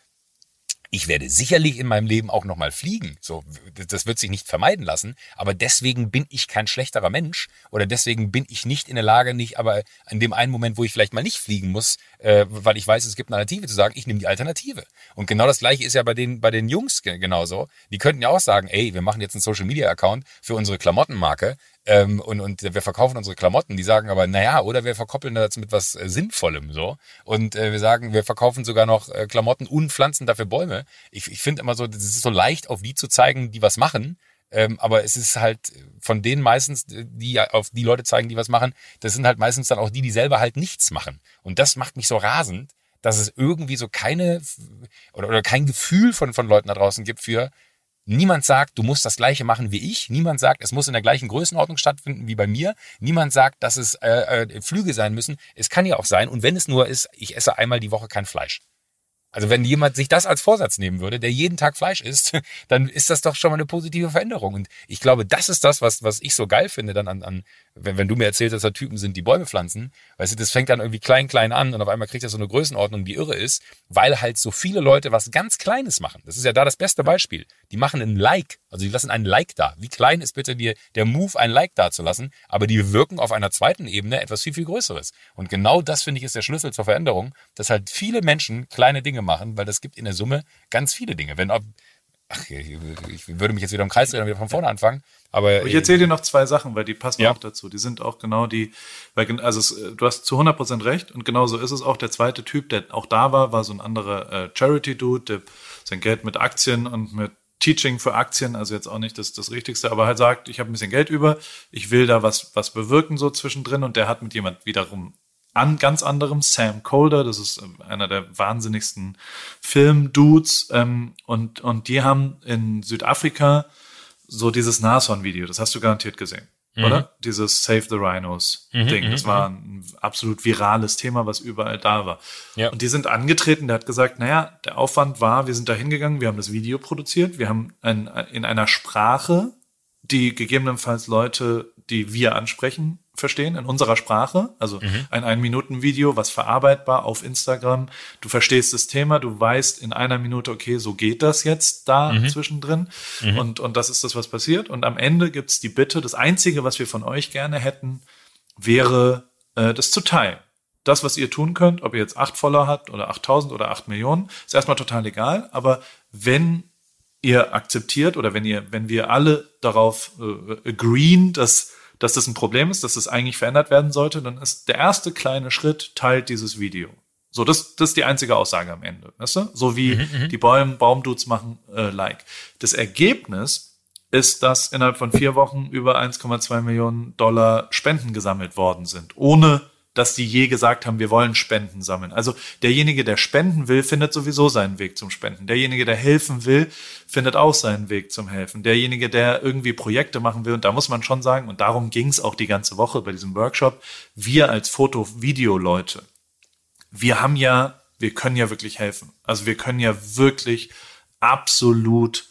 ich werde sicherlich in meinem Leben auch nochmal fliegen. So, das wird sich nicht vermeiden lassen. Aber deswegen bin ich kein schlechterer Mensch oder deswegen bin ich nicht in der Lage, nicht, aber an dem einen Moment, wo ich vielleicht mal nicht fliegen muss, äh, weil ich weiß, es gibt eine Alternative, zu sagen, ich nehme die Alternative. Und genau das Gleiche ist ja bei den, bei den Jungs genauso. Die könnten ja auch sagen, ey, wir machen jetzt einen Social Media Account für unsere Klamottenmarke ähm, und, und wir verkaufen unsere Klamotten. Die sagen aber, naja, oder wir verkoppeln das mit was äh, Sinnvollem so. Und äh, wir sagen, wir verkaufen sogar noch äh, Klamotten und pflanzen dafür Bäume. Ich, ich finde immer so, das ist so leicht, auf die zu zeigen, die was machen. Ähm, aber es ist halt von denen meistens, die auf die Leute zeigen, die was machen, das sind halt meistens dann auch die, die selber halt nichts machen. Und das macht mich so rasend, dass es irgendwie so keine oder, oder kein Gefühl von, von Leuten da draußen gibt für, Niemand sagt, du musst das gleiche machen wie ich. Niemand sagt, es muss in der gleichen Größenordnung stattfinden wie bei mir. Niemand sagt, dass es äh, äh, Flüge sein müssen. Es kann ja auch sein. Und wenn es nur ist, ich esse einmal die Woche kein Fleisch. Also wenn jemand sich das als Vorsatz nehmen würde, der jeden Tag Fleisch isst, dann ist das doch schon mal eine positive Veränderung. Und ich glaube, das ist das, was, was ich so geil finde dann an, an wenn, wenn du mir erzählst, dass da Typen sind, die Bäume pflanzen, weißt du, das fängt dann irgendwie klein, klein an und auf einmal kriegt das so eine Größenordnung, die irre ist, weil halt so viele Leute was ganz Kleines machen. Das ist ja da das beste Beispiel. Die machen ein Like, also die lassen ein Like da. Wie klein ist bitte die, der Move, ein Like da zu lassen? Aber die wirken auf einer zweiten Ebene etwas viel, viel Größeres. Und genau das finde ich ist der Schlüssel zur Veränderung, dass halt viele Menschen kleine Dinge machen, weil das gibt in der Summe ganz viele Dinge. Wenn, ach, ich würde mich jetzt wieder im Kreis drehen und wieder von vorne anfangen. Aber ich erzähle dir noch zwei Sachen, weil die passen ja. auch dazu. Die sind auch genau die, weil, also es, du hast zu 100% recht und genau so ist es auch. Der zweite Typ, der auch da war, war so ein anderer äh, Charity-Dude, der sein Geld mit Aktien und mit Teaching für Aktien, also jetzt auch nicht das, das Richtigste, aber halt sagt, ich habe ein bisschen Geld über, ich will da was, was bewirken so zwischendrin und der hat mit jemand wiederum an ganz anderem, Sam Colder, das ist ähm, einer der wahnsinnigsten Film-Dudes ähm, und, und die haben in Südafrika so dieses Nashorn-Video, das hast du garantiert gesehen. Mhm. Oder? Dieses Save the Rhinos mhm. Das mhm, war mhm. ein absolut virales Thema, was überall da war. Ja. Und die sind angetreten, der hat gesagt, naja, der Aufwand war, wir sind da hingegangen, wir haben das Video produziert, wir haben ein, in einer Sprache, die gegebenenfalls Leute, die wir ansprechen, verstehen in unserer Sprache. Also mhm. ein Ein-Minuten-Video, was verarbeitbar auf Instagram. Du verstehst das Thema, du weißt in einer Minute, okay, so geht das jetzt da mhm. zwischendrin. Mhm. Und, und das ist das, was passiert. Und am Ende gibt's die Bitte, das Einzige, was wir von euch gerne hätten, wäre, äh, das zu teilen. Das, was ihr tun könnt, ob ihr jetzt acht Follower habt oder 8000 oder acht Millionen, ist erstmal total egal. Aber wenn ihr akzeptiert oder wenn ihr, wenn wir alle darauf äh, agreeen, dass dass das ein Problem ist, dass das eigentlich verändert werden sollte, dann ist der erste kleine Schritt, teilt dieses Video. So, das, das ist die einzige Aussage am Ende. Weißt du? So wie mhm, mhm. die Bäume, Baumdudes machen äh, Like. Das Ergebnis ist, dass innerhalb von vier Wochen über 1,2 Millionen Dollar Spenden gesammelt worden sind, ohne dass die je gesagt haben, wir wollen Spenden sammeln. Also derjenige, der spenden will, findet sowieso seinen Weg zum Spenden. Derjenige, der helfen will, findet auch seinen Weg zum Helfen. Derjenige, der irgendwie Projekte machen will, und da muss man schon sagen, und darum ging es auch die ganze Woche bei diesem Workshop, wir als Foto-Video-Leute, wir haben ja, wir können ja wirklich helfen. Also wir können ja wirklich absolut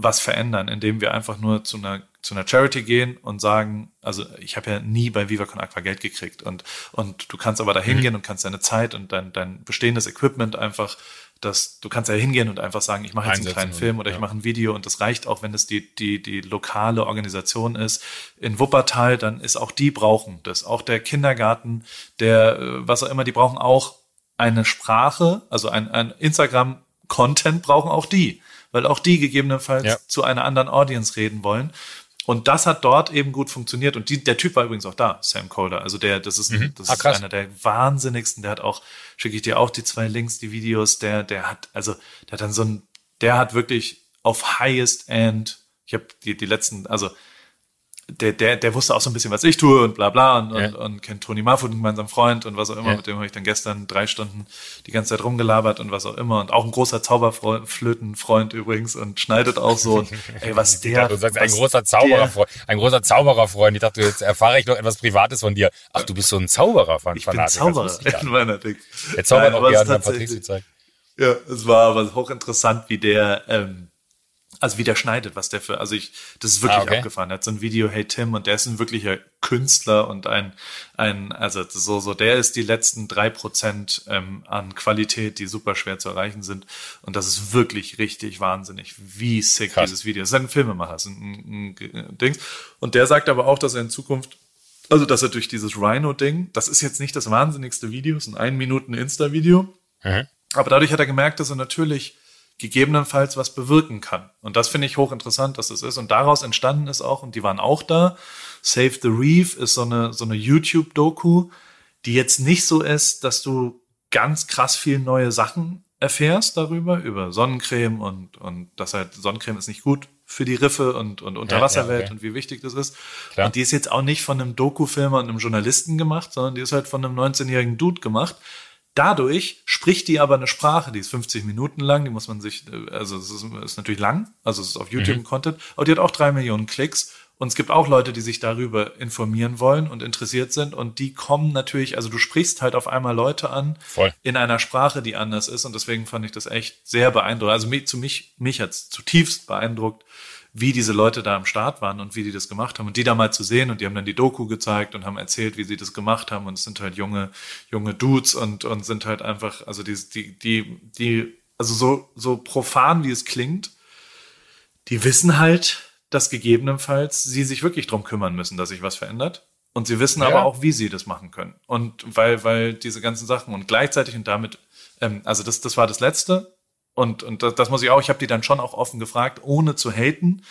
was verändern, indem wir einfach nur zu einer zu einer Charity gehen und sagen, also ich habe ja nie bei Viva Con Aqua Geld gekriegt und und du kannst aber da hingehen mhm. und kannst deine Zeit und dein dein bestehendes Equipment einfach dass du kannst ja hingehen und einfach sagen, ich mache jetzt einen kleinen Film oder ja. ich mache ein Video und das reicht auch, wenn es die, die, die lokale Organisation ist. In Wuppertal, dann ist auch die brauchen das. Auch der Kindergarten, der, äh, was auch immer, die brauchen auch eine Sprache, also ein, ein Instagram-Content brauchen auch die, weil auch die gegebenenfalls ja. zu einer anderen Audience reden wollen. Und das hat dort eben gut funktioniert. Und die, der Typ war übrigens auch da, Sam Calder. Also der, das ist, mhm. das ah, ist einer der wahnsinnigsten. Der hat auch, schicke ich dir auch die zwei Links, die Videos. Der, der hat, also der hat dann so ein, der hat wirklich auf highest end. Ich habe die, die letzten, also der, der, der wusste auch so ein bisschen, was ich tue und bla bla und, ja. und, und kennt Toni Marfut, gemeinsam Freund und was auch immer. Ja. Mit dem habe ich dann gestern drei Stunden die ganze Zeit rumgelabert und was auch immer. Und auch ein großer Zauberflötenfreund übrigens und schneidet auch so. Und, ey, was der. Dachte, du sagst, ein großer Zaubererfreund. Ein großer Zaubererfreund. Ich dachte, jetzt erfahre ich noch etwas Privates von dir. Ach, du bist so ein Zauberer von Ich bin Zauberer in meiner Ding. Der zaubert auch gerne, wenn Patrick zeigt. Ja, es war aber hochinteressant, wie der, ähm, also wie der schneidet, was der für, also ich, das ist wirklich ah, okay. abgefahren. Er hat so ein Video, Hey Tim, und der ist ein wirklicher Künstler und ein, ein, also so, so, der ist die letzten drei Prozent ähm, an Qualität, die super schwer zu erreichen sind. Und das ist wirklich richtig wahnsinnig, wie sick Krass. dieses Video ist. Das ist ein Filmemacher, ist ein, ein, ein Ding. Und der sagt aber auch, dass er in Zukunft also, dass er durch dieses Rhino-Ding, das ist jetzt nicht das wahnsinnigste Video, es ist ein ein Minuten Insta-Video. Mhm. Aber dadurch hat er gemerkt, dass er natürlich gegebenenfalls was bewirken kann. Und das finde ich hochinteressant, dass das ist. Und daraus entstanden ist auch, und die waren auch da, Save the Reef ist so eine, so eine YouTube-Doku, die jetzt nicht so ist, dass du ganz krass viel neue Sachen erfährst darüber, über Sonnencreme und, und das halt, Sonnencreme ist nicht gut für die Riffe und, und Unterwasserwelt ja, ja, okay. und wie wichtig das ist. Klar. Und die ist jetzt auch nicht von einem Doku-Filmer und einem Journalisten gemacht, sondern die ist halt von einem 19-jährigen Dude gemacht, Dadurch spricht die aber eine Sprache, die ist 50 Minuten lang, die muss man sich, also es ist, ist natürlich lang, also es ist auf YouTube mhm. Content, aber die hat auch drei Millionen Klicks und es gibt auch Leute, die sich darüber informieren wollen und interessiert sind und die kommen natürlich, also du sprichst halt auf einmal Leute an Voll. in einer Sprache, die anders ist und deswegen fand ich das echt sehr beeindruckend. Also mich, zu mich, mich hat's zutiefst beeindruckt, wie diese Leute da am Start waren und wie die das gemacht haben. Und die da mal zu sehen und die haben dann die Doku gezeigt und haben erzählt, wie sie das gemacht haben. Und es sind halt junge, junge Dudes und, und sind halt einfach, also die, die, die, die, also so, so profan wie es klingt, die wissen halt, dass gegebenenfalls sie sich wirklich drum kümmern müssen, dass sich was verändert. Und sie wissen ja. aber auch, wie sie das machen können. Und weil, weil diese ganzen Sachen und gleichzeitig und damit, ähm, also das, das war das Letzte. Und, und das, das muss ich auch, ich habe die dann schon auch offen gefragt, ohne zu haten.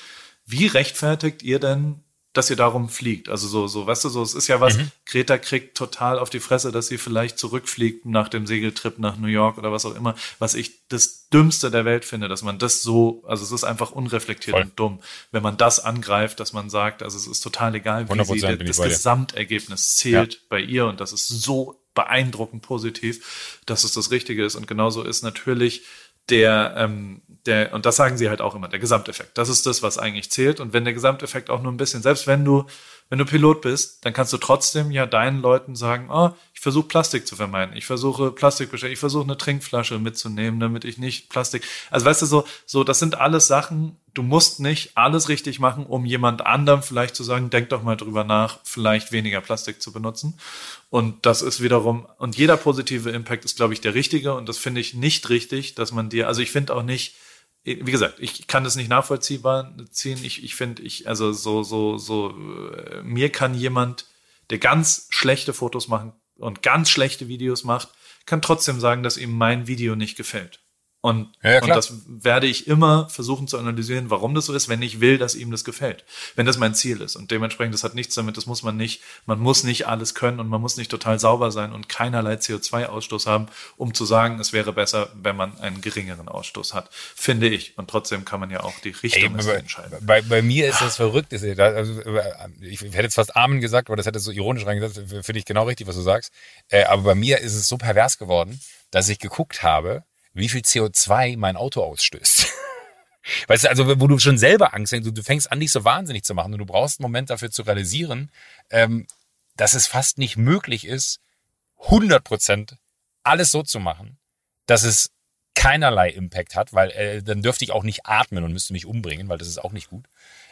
Wie rechtfertigt ihr denn, dass ihr darum fliegt? Also so, so, weißt du, so, es ist ja was, mhm. Greta kriegt total auf die Fresse, dass sie vielleicht zurückfliegt nach dem Segeltrip nach New York oder was auch immer, was ich das Dümmste der Welt finde, dass man das so, also es ist einfach unreflektiert Voll. und dumm, wenn man das angreift, dass man sagt, also es ist total egal, wie sie das Gesamtergebnis zählt ja. bei ihr und das ist so beeindruckend positiv, dass es das Richtige ist und genauso ist natürlich der, ähm, der, und das sagen sie halt auch immer, der Gesamteffekt. Das ist das, was eigentlich zählt. Und wenn der Gesamteffekt auch nur ein bisschen, selbst wenn du wenn du Pilot bist, dann kannst du trotzdem ja deinen Leuten sagen, oh, ich versuche Plastik zu vermeiden. Ich versuche Plastikbesteck, ich versuche eine Trinkflasche mitzunehmen, damit ich nicht Plastik. Also weißt du so, so das sind alles Sachen. Du musst nicht alles richtig machen, um jemand anderem vielleicht zu sagen, denk doch mal drüber nach, vielleicht weniger Plastik zu benutzen. Und das ist wiederum und jeder positive Impact ist, glaube ich, der richtige. Und das finde ich nicht richtig, dass man dir, also ich finde auch nicht wie gesagt, ich kann das nicht nachvollziehbar ziehen. Ich, ich finde, ich, also so, so, so, äh, mir kann jemand, der ganz schlechte Fotos machen und ganz schlechte Videos macht, kann trotzdem sagen, dass ihm mein Video nicht gefällt. Und, ja, und das werde ich immer versuchen zu analysieren, warum das so ist, wenn ich will, dass ihm das gefällt. Wenn das mein Ziel ist. Und dementsprechend, das hat nichts damit, das muss man nicht, man muss nicht alles können und man muss nicht total sauber sein und keinerlei CO2-Ausstoß haben, um zu sagen, es wäre besser, wenn man einen geringeren Ausstoß hat. Finde ich. Und trotzdem kann man ja auch die Richtung Ey, bei, entscheiden. Bei, bei mir ist das verrückt. Also, ich hätte jetzt fast Amen gesagt, aber das hätte so ironisch reingesetzt. Finde ich genau richtig, was du sagst. Äh, aber bei mir ist es so pervers geworden, dass ich geguckt habe, wie viel CO2 mein Auto ausstößt. Weißt du, also wo du schon selber Angst hast, du, fängst an, dich so wahnsinnig zu machen und du brauchst einen Moment dafür zu realisieren, ähm, dass es fast nicht möglich ist, 100 Prozent alles so zu machen, dass es keinerlei Impact hat, weil äh, dann dürfte ich auch nicht atmen und müsste mich umbringen, weil das ist auch nicht gut.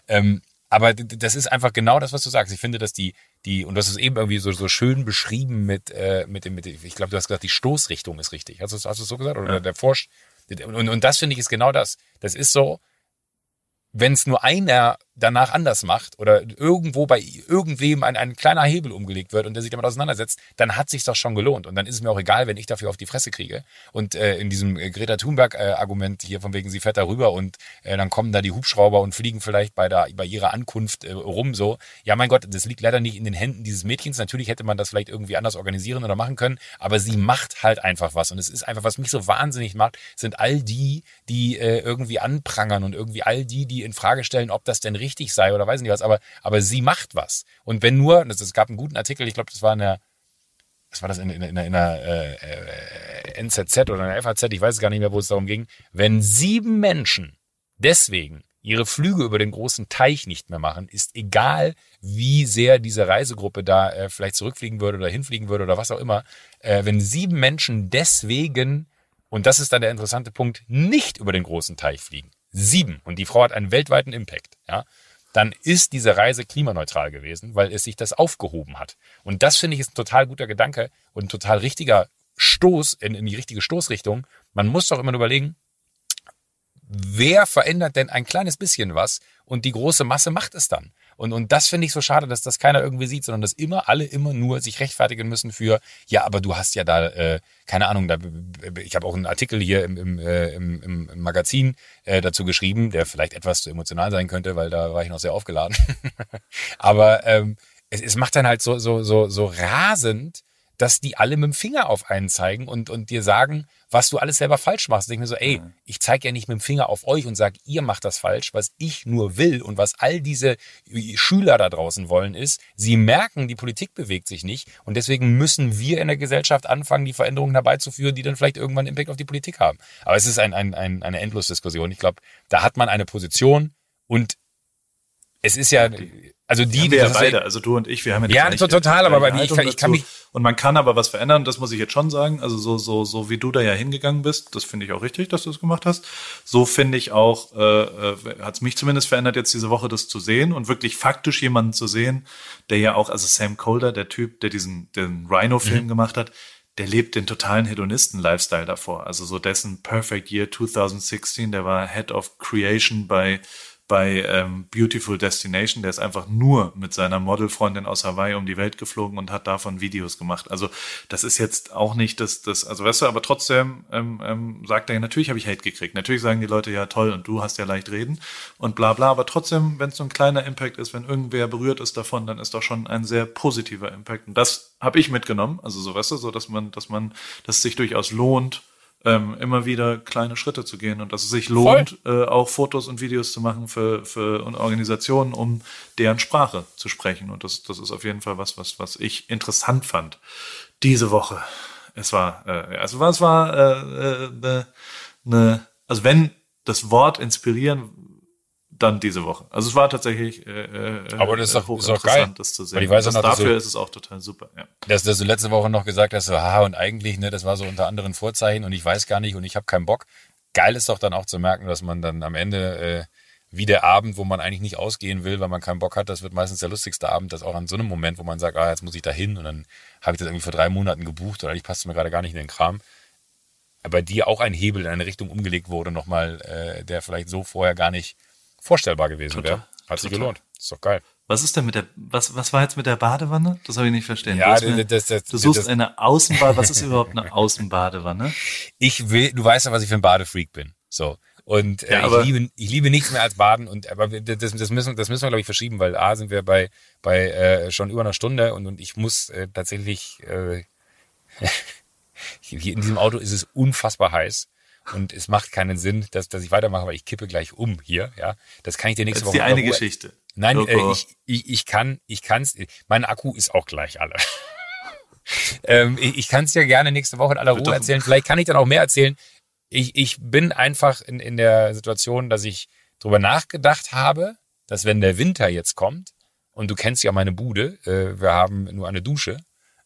Ähm, aber das ist einfach genau das, was du sagst. Ich finde, dass die, die, und das ist eben irgendwie so, so schön beschrieben mit, äh, mit dem, mit ich glaube, du hast gesagt, die Stoßrichtung ist richtig. Hast du, hast du es so gesagt? Oder ja. der Forsch, und, und das finde ich ist genau das. Das ist so, wenn es nur einer danach anders macht oder irgendwo bei irgendwem ein, ein kleiner Hebel umgelegt wird und der sich damit auseinandersetzt, dann hat sich doch schon gelohnt. Und dann ist es mir auch egal, wenn ich dafür auf die Fresse kriege. Und äh, in diesem äh, Greta Thunberg-Argument äh, hier von wegen, sie fährt da rüber und äh, dann kommen da die Hubschrauber und fliegen vielleicht bei, der, bei ihrer Ankunft äh, rum so. Ja, mein Gott, das liegt leider nicht in den Händen dieses Mädchens. Natürlich hätte man das vielleicht irgendwie anders organisieren oder machen können, aber sie macht halt einfach was. Und es ist einfach, was mich so wahnsinnig macht, sind all die, die äh, irgendwie anprangern und irgendwie all die, die in Frage stellen, ob das denn richtig sei oder weiß nicht was, aber, aber sie macht was. Und wenn nur, es gab einen guten Artikel, ich glaube, das war in der, was war das in, in, in, in einer äh, äh, NZZ oder einer FAZ, ich weiß gar nicht mehr, wo es darum ging, wenn sieben Menschen deswegen ihre Flüge über den großen Teich nicht mehr machen, ist egal, wie sehr diese Reisegruppe da äh, vielleicht zurückfliegen würde oder hinfliegen würde oder was auch immer, äh, wenn sieben Menschen deswegen, und das ist dann der interessante Punkt, nicht über den großen Teich fliegen, sieben, und die Frau hat einen weltweiten Impact, ja, dann ist diese Reise klimaneutral gewesen, weil es sich das aufgehoben hat. Und das finde ich ist ein total guter Gedanke und ein total richtiger Stoß in, in die richtige Stoßrichtung. Man muss doch immer überlegen, wer verändert denn ein kleines bisschen was und die große Masse macht es dann. Und, und das finde ich so schade, dass das keiner irgendwie sieht, sondern dass immer alle immer nur sich rechtfertigen müssen für, ja, aber du hast ja da, äh, keine Ahnung, da, ich habe auch einen Artikel hier im, im, äh, im, im Magazin äh, dazu geschrieben, der vielleicht etwas zu emotional sein könnte, weil da war ich noch sehr aufgeladen. aber ähm, es, es macht dann halt so, so, so, so rasend, dass die alle mit dem Finger auf einen zeigen und, und dir sagen, was du alles selber falsch machst. Ich mir so, ey, ich zeige ja nicht mit dem Finger auf euch und sage, ihr macht das falsch. Was ich nur will und was all diese Schüler da draußen wollen, ist, sie merken, die Politik bewegt sich nicht und deswegen müssen wir in der Gesellschaft anfangen, die Veränderungen herbeizuführen, die dann vielleicht irgendwann Impact auf die Politik haben. Aber es ist ein, ein, ein, eine Endlosdiskussion. Ich glaube, da hat man eine Position und es ist ja, also die, wir ja beide, also du und ich, wir haben ja, ja total, aber ich, kann, ich kann mich und man kann aber was verändern, das muss ich jetzt schon sagen. Also so so so wie du da ja hingegangen bist, das finde ich auch richtig, dass du es gemacht hast. So finde ich auch, äh, äh, hat es mich zumindest verändert jetzt diese Woche, das zu sehen und wirklich faktisch jemanden zu sehen, der ja auch, also Sam Colder, der Typ, der diesen den Rhino-Film mhm. gemacht hat, der lebt den totalen Hedonisten-Lifestyle davor. Also so dessen Perfect Year 2016, der war Head of Creation bei bei ähm, Beautiful Destination, der ist einfach nur mit seiner Modelfreundin aus Hawaii um die Welt geflogen und hat davon Videos gemacht. Also das ist jetzt auch nicht das, das also weißt du, aber trotzdem ähm, ähm, sagt er, natürlich habe ich Hate gekriegt. Natürlich sagen die Leute, ja toll, und du hast ja leicht reden und bla bla, aber trotzdem, wenn es so ein kleiner Impact ist, wenn irgendwer berührt ist davon, dann ist doch schon ein sehr positiver Impact. Und das habe ich mitgenommen. Also so weißt du, so dass man, dass man, dass es sich durchaus lohnt, ähm, immer wieder kleine Schritte zu gehen und dass es sich lohnt, äh, auch Fotos und Videos zu machen für, für Organisationen, um deren Sprache zu sprechen. Und das, das ist auf jeden Fall was, was, was ich interessant fand diese Woche. Es war, äh, also was war äh, äh, ne, also wenn das Wort inspirieren dann diese Woche. Also es war tatsächlich äh, äh Aber das ist doch, ist doch geil. das zu sehen. ich weiß noch, dafür so, ist es auch total super. Ja. Dass, dass du letzte Woche noch gesagt hast, so, ha, und eigentlich, ne, das war so unter anderen Vorzeichen und ich weiß gar nicht und ich habe keinen Bock. Geil ist doch dann auch zu merken, dass man dann am Ende äh, wie der Abend, wo man eigentlich nicht ausgehen will, weil man keinen Bock hat, das wird meistens der lustigste Abend, das auch an so einem Moment, wo man sagt, ah, jetzt muss ich da hin und dann habe ich das irgendwie vor drei Monaten gebucht oder ich passt mir gerade gar nicht in den Kram. Aber dir auch ein Hebel in eine Richtung umgelegt wurde, nochmal, äh, der vielleicht so vorher gar nicht vorstellbar gewesen wäre. Hat sich gelohnt. Ist doch geil. Was ist denn mit der, was, was war jetzt mit der Badewanne? Das habe ich nicht verstanden. Ja, du, mir, das, das, du suchst das, eine Außenbadewanne. Was ist überhaupt eine Außenbadewanne? Ich will, du weißt ja, was ich für ein Badefreak bin. So. Und äh, ja, ich, liebe, ich liebe nichts mehr als Baden. Und aber das, das müssen, das müssen wir, glaube ich, verschieben, weil A sind wir bei, bei äh, schon über einer Stunde und, und ich muss äh, tatsächlich äh, hier in diesem Auto ist es unfassbar heiß und es macht keinen Sinn, dass, dass ich weitermache, weil ich kippe gleich um hier. Ja, das kann ich dir nächste Woche. Das ist die eine Geschichte. Nein, äh, ich, ich, ich kann, ich kann's. Mein Akku ist auch gleich alle. ähm, ich ich kann es dir gerne nächste Woche in aller Ruhe erzählen. Vielleicht kann ich dann auch mehr erzählen. Ich, ich bin einfach in, in der Situation, dass ich drüber nachgedacht habe, dass wenn der Winter jetzt kommt, und du kennst ja meine Bude, äh, wir haben nur eine Dusche,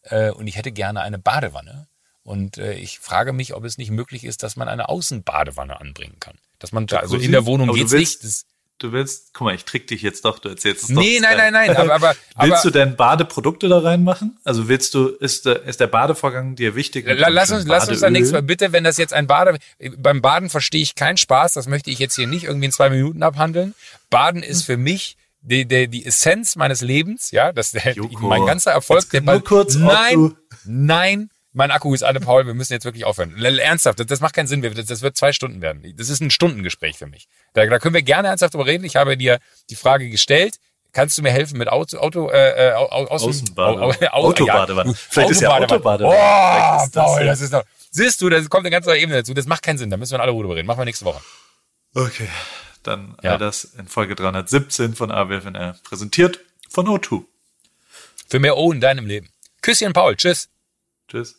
äh, und ich hätte gerne eine Badewanne. Und äh, ich frage mich, ob es nicht möglich ist, dass man eine Außenbadewanne anbringen kann. Dass man da, also in der Wohnung geht's nicht. Das, du willst, guck mal, ich trick dich jetzt doch, du erzählst es doch. Nee, nein, nein, nein, aber, aber Willst aber, du denn Badeprodukte da reinmachen? Also willst du, ist der, ist der Badevorgang dir wichtig? Lass uns, lass uns da nichts mehr. Bitte, wenn das jetzt ein Bade, beim Baden verstehe ich keinen Spaß, das möchte ich jetzt hier nicht irgendwie in zwei Minuten abhandeln. Baden ist für mich die, die, die Essenz meines Lebens, ja, das der, mein ganzer Erfolg. Der nur kurz, nein, nein, mein Akku ist alle, Paul, wir müssen jetzt wirklich aufhören. Ernsthaft, das, das macht keinen Sinn. Das wird zwei Stunden werden. Das ist ein Stundengespräch für mich. Da, da können wir gerne ernsthaft drüber reden. Ich habe dir die Frage gestellt. Kannst du mir helfen mit Auto, Auto, äh, äh Außenbadewanne. Autobadewanne. Vielleicht ist ja Autobadewanne. Oh, ist Paul, das ist doch, siehst du, das kommt eine ganz neue Ebene dazu. Das macht keinen Sinn. Da müssen wir in alle Ruhe reden. Machen wir nächste Woche. Okay. Dann ja. all das in Folge 317 von AWFNR präsentiert von O2. Für mehr O in deinem Leben. Küsschen, Paul. Tschüss. Tschüss.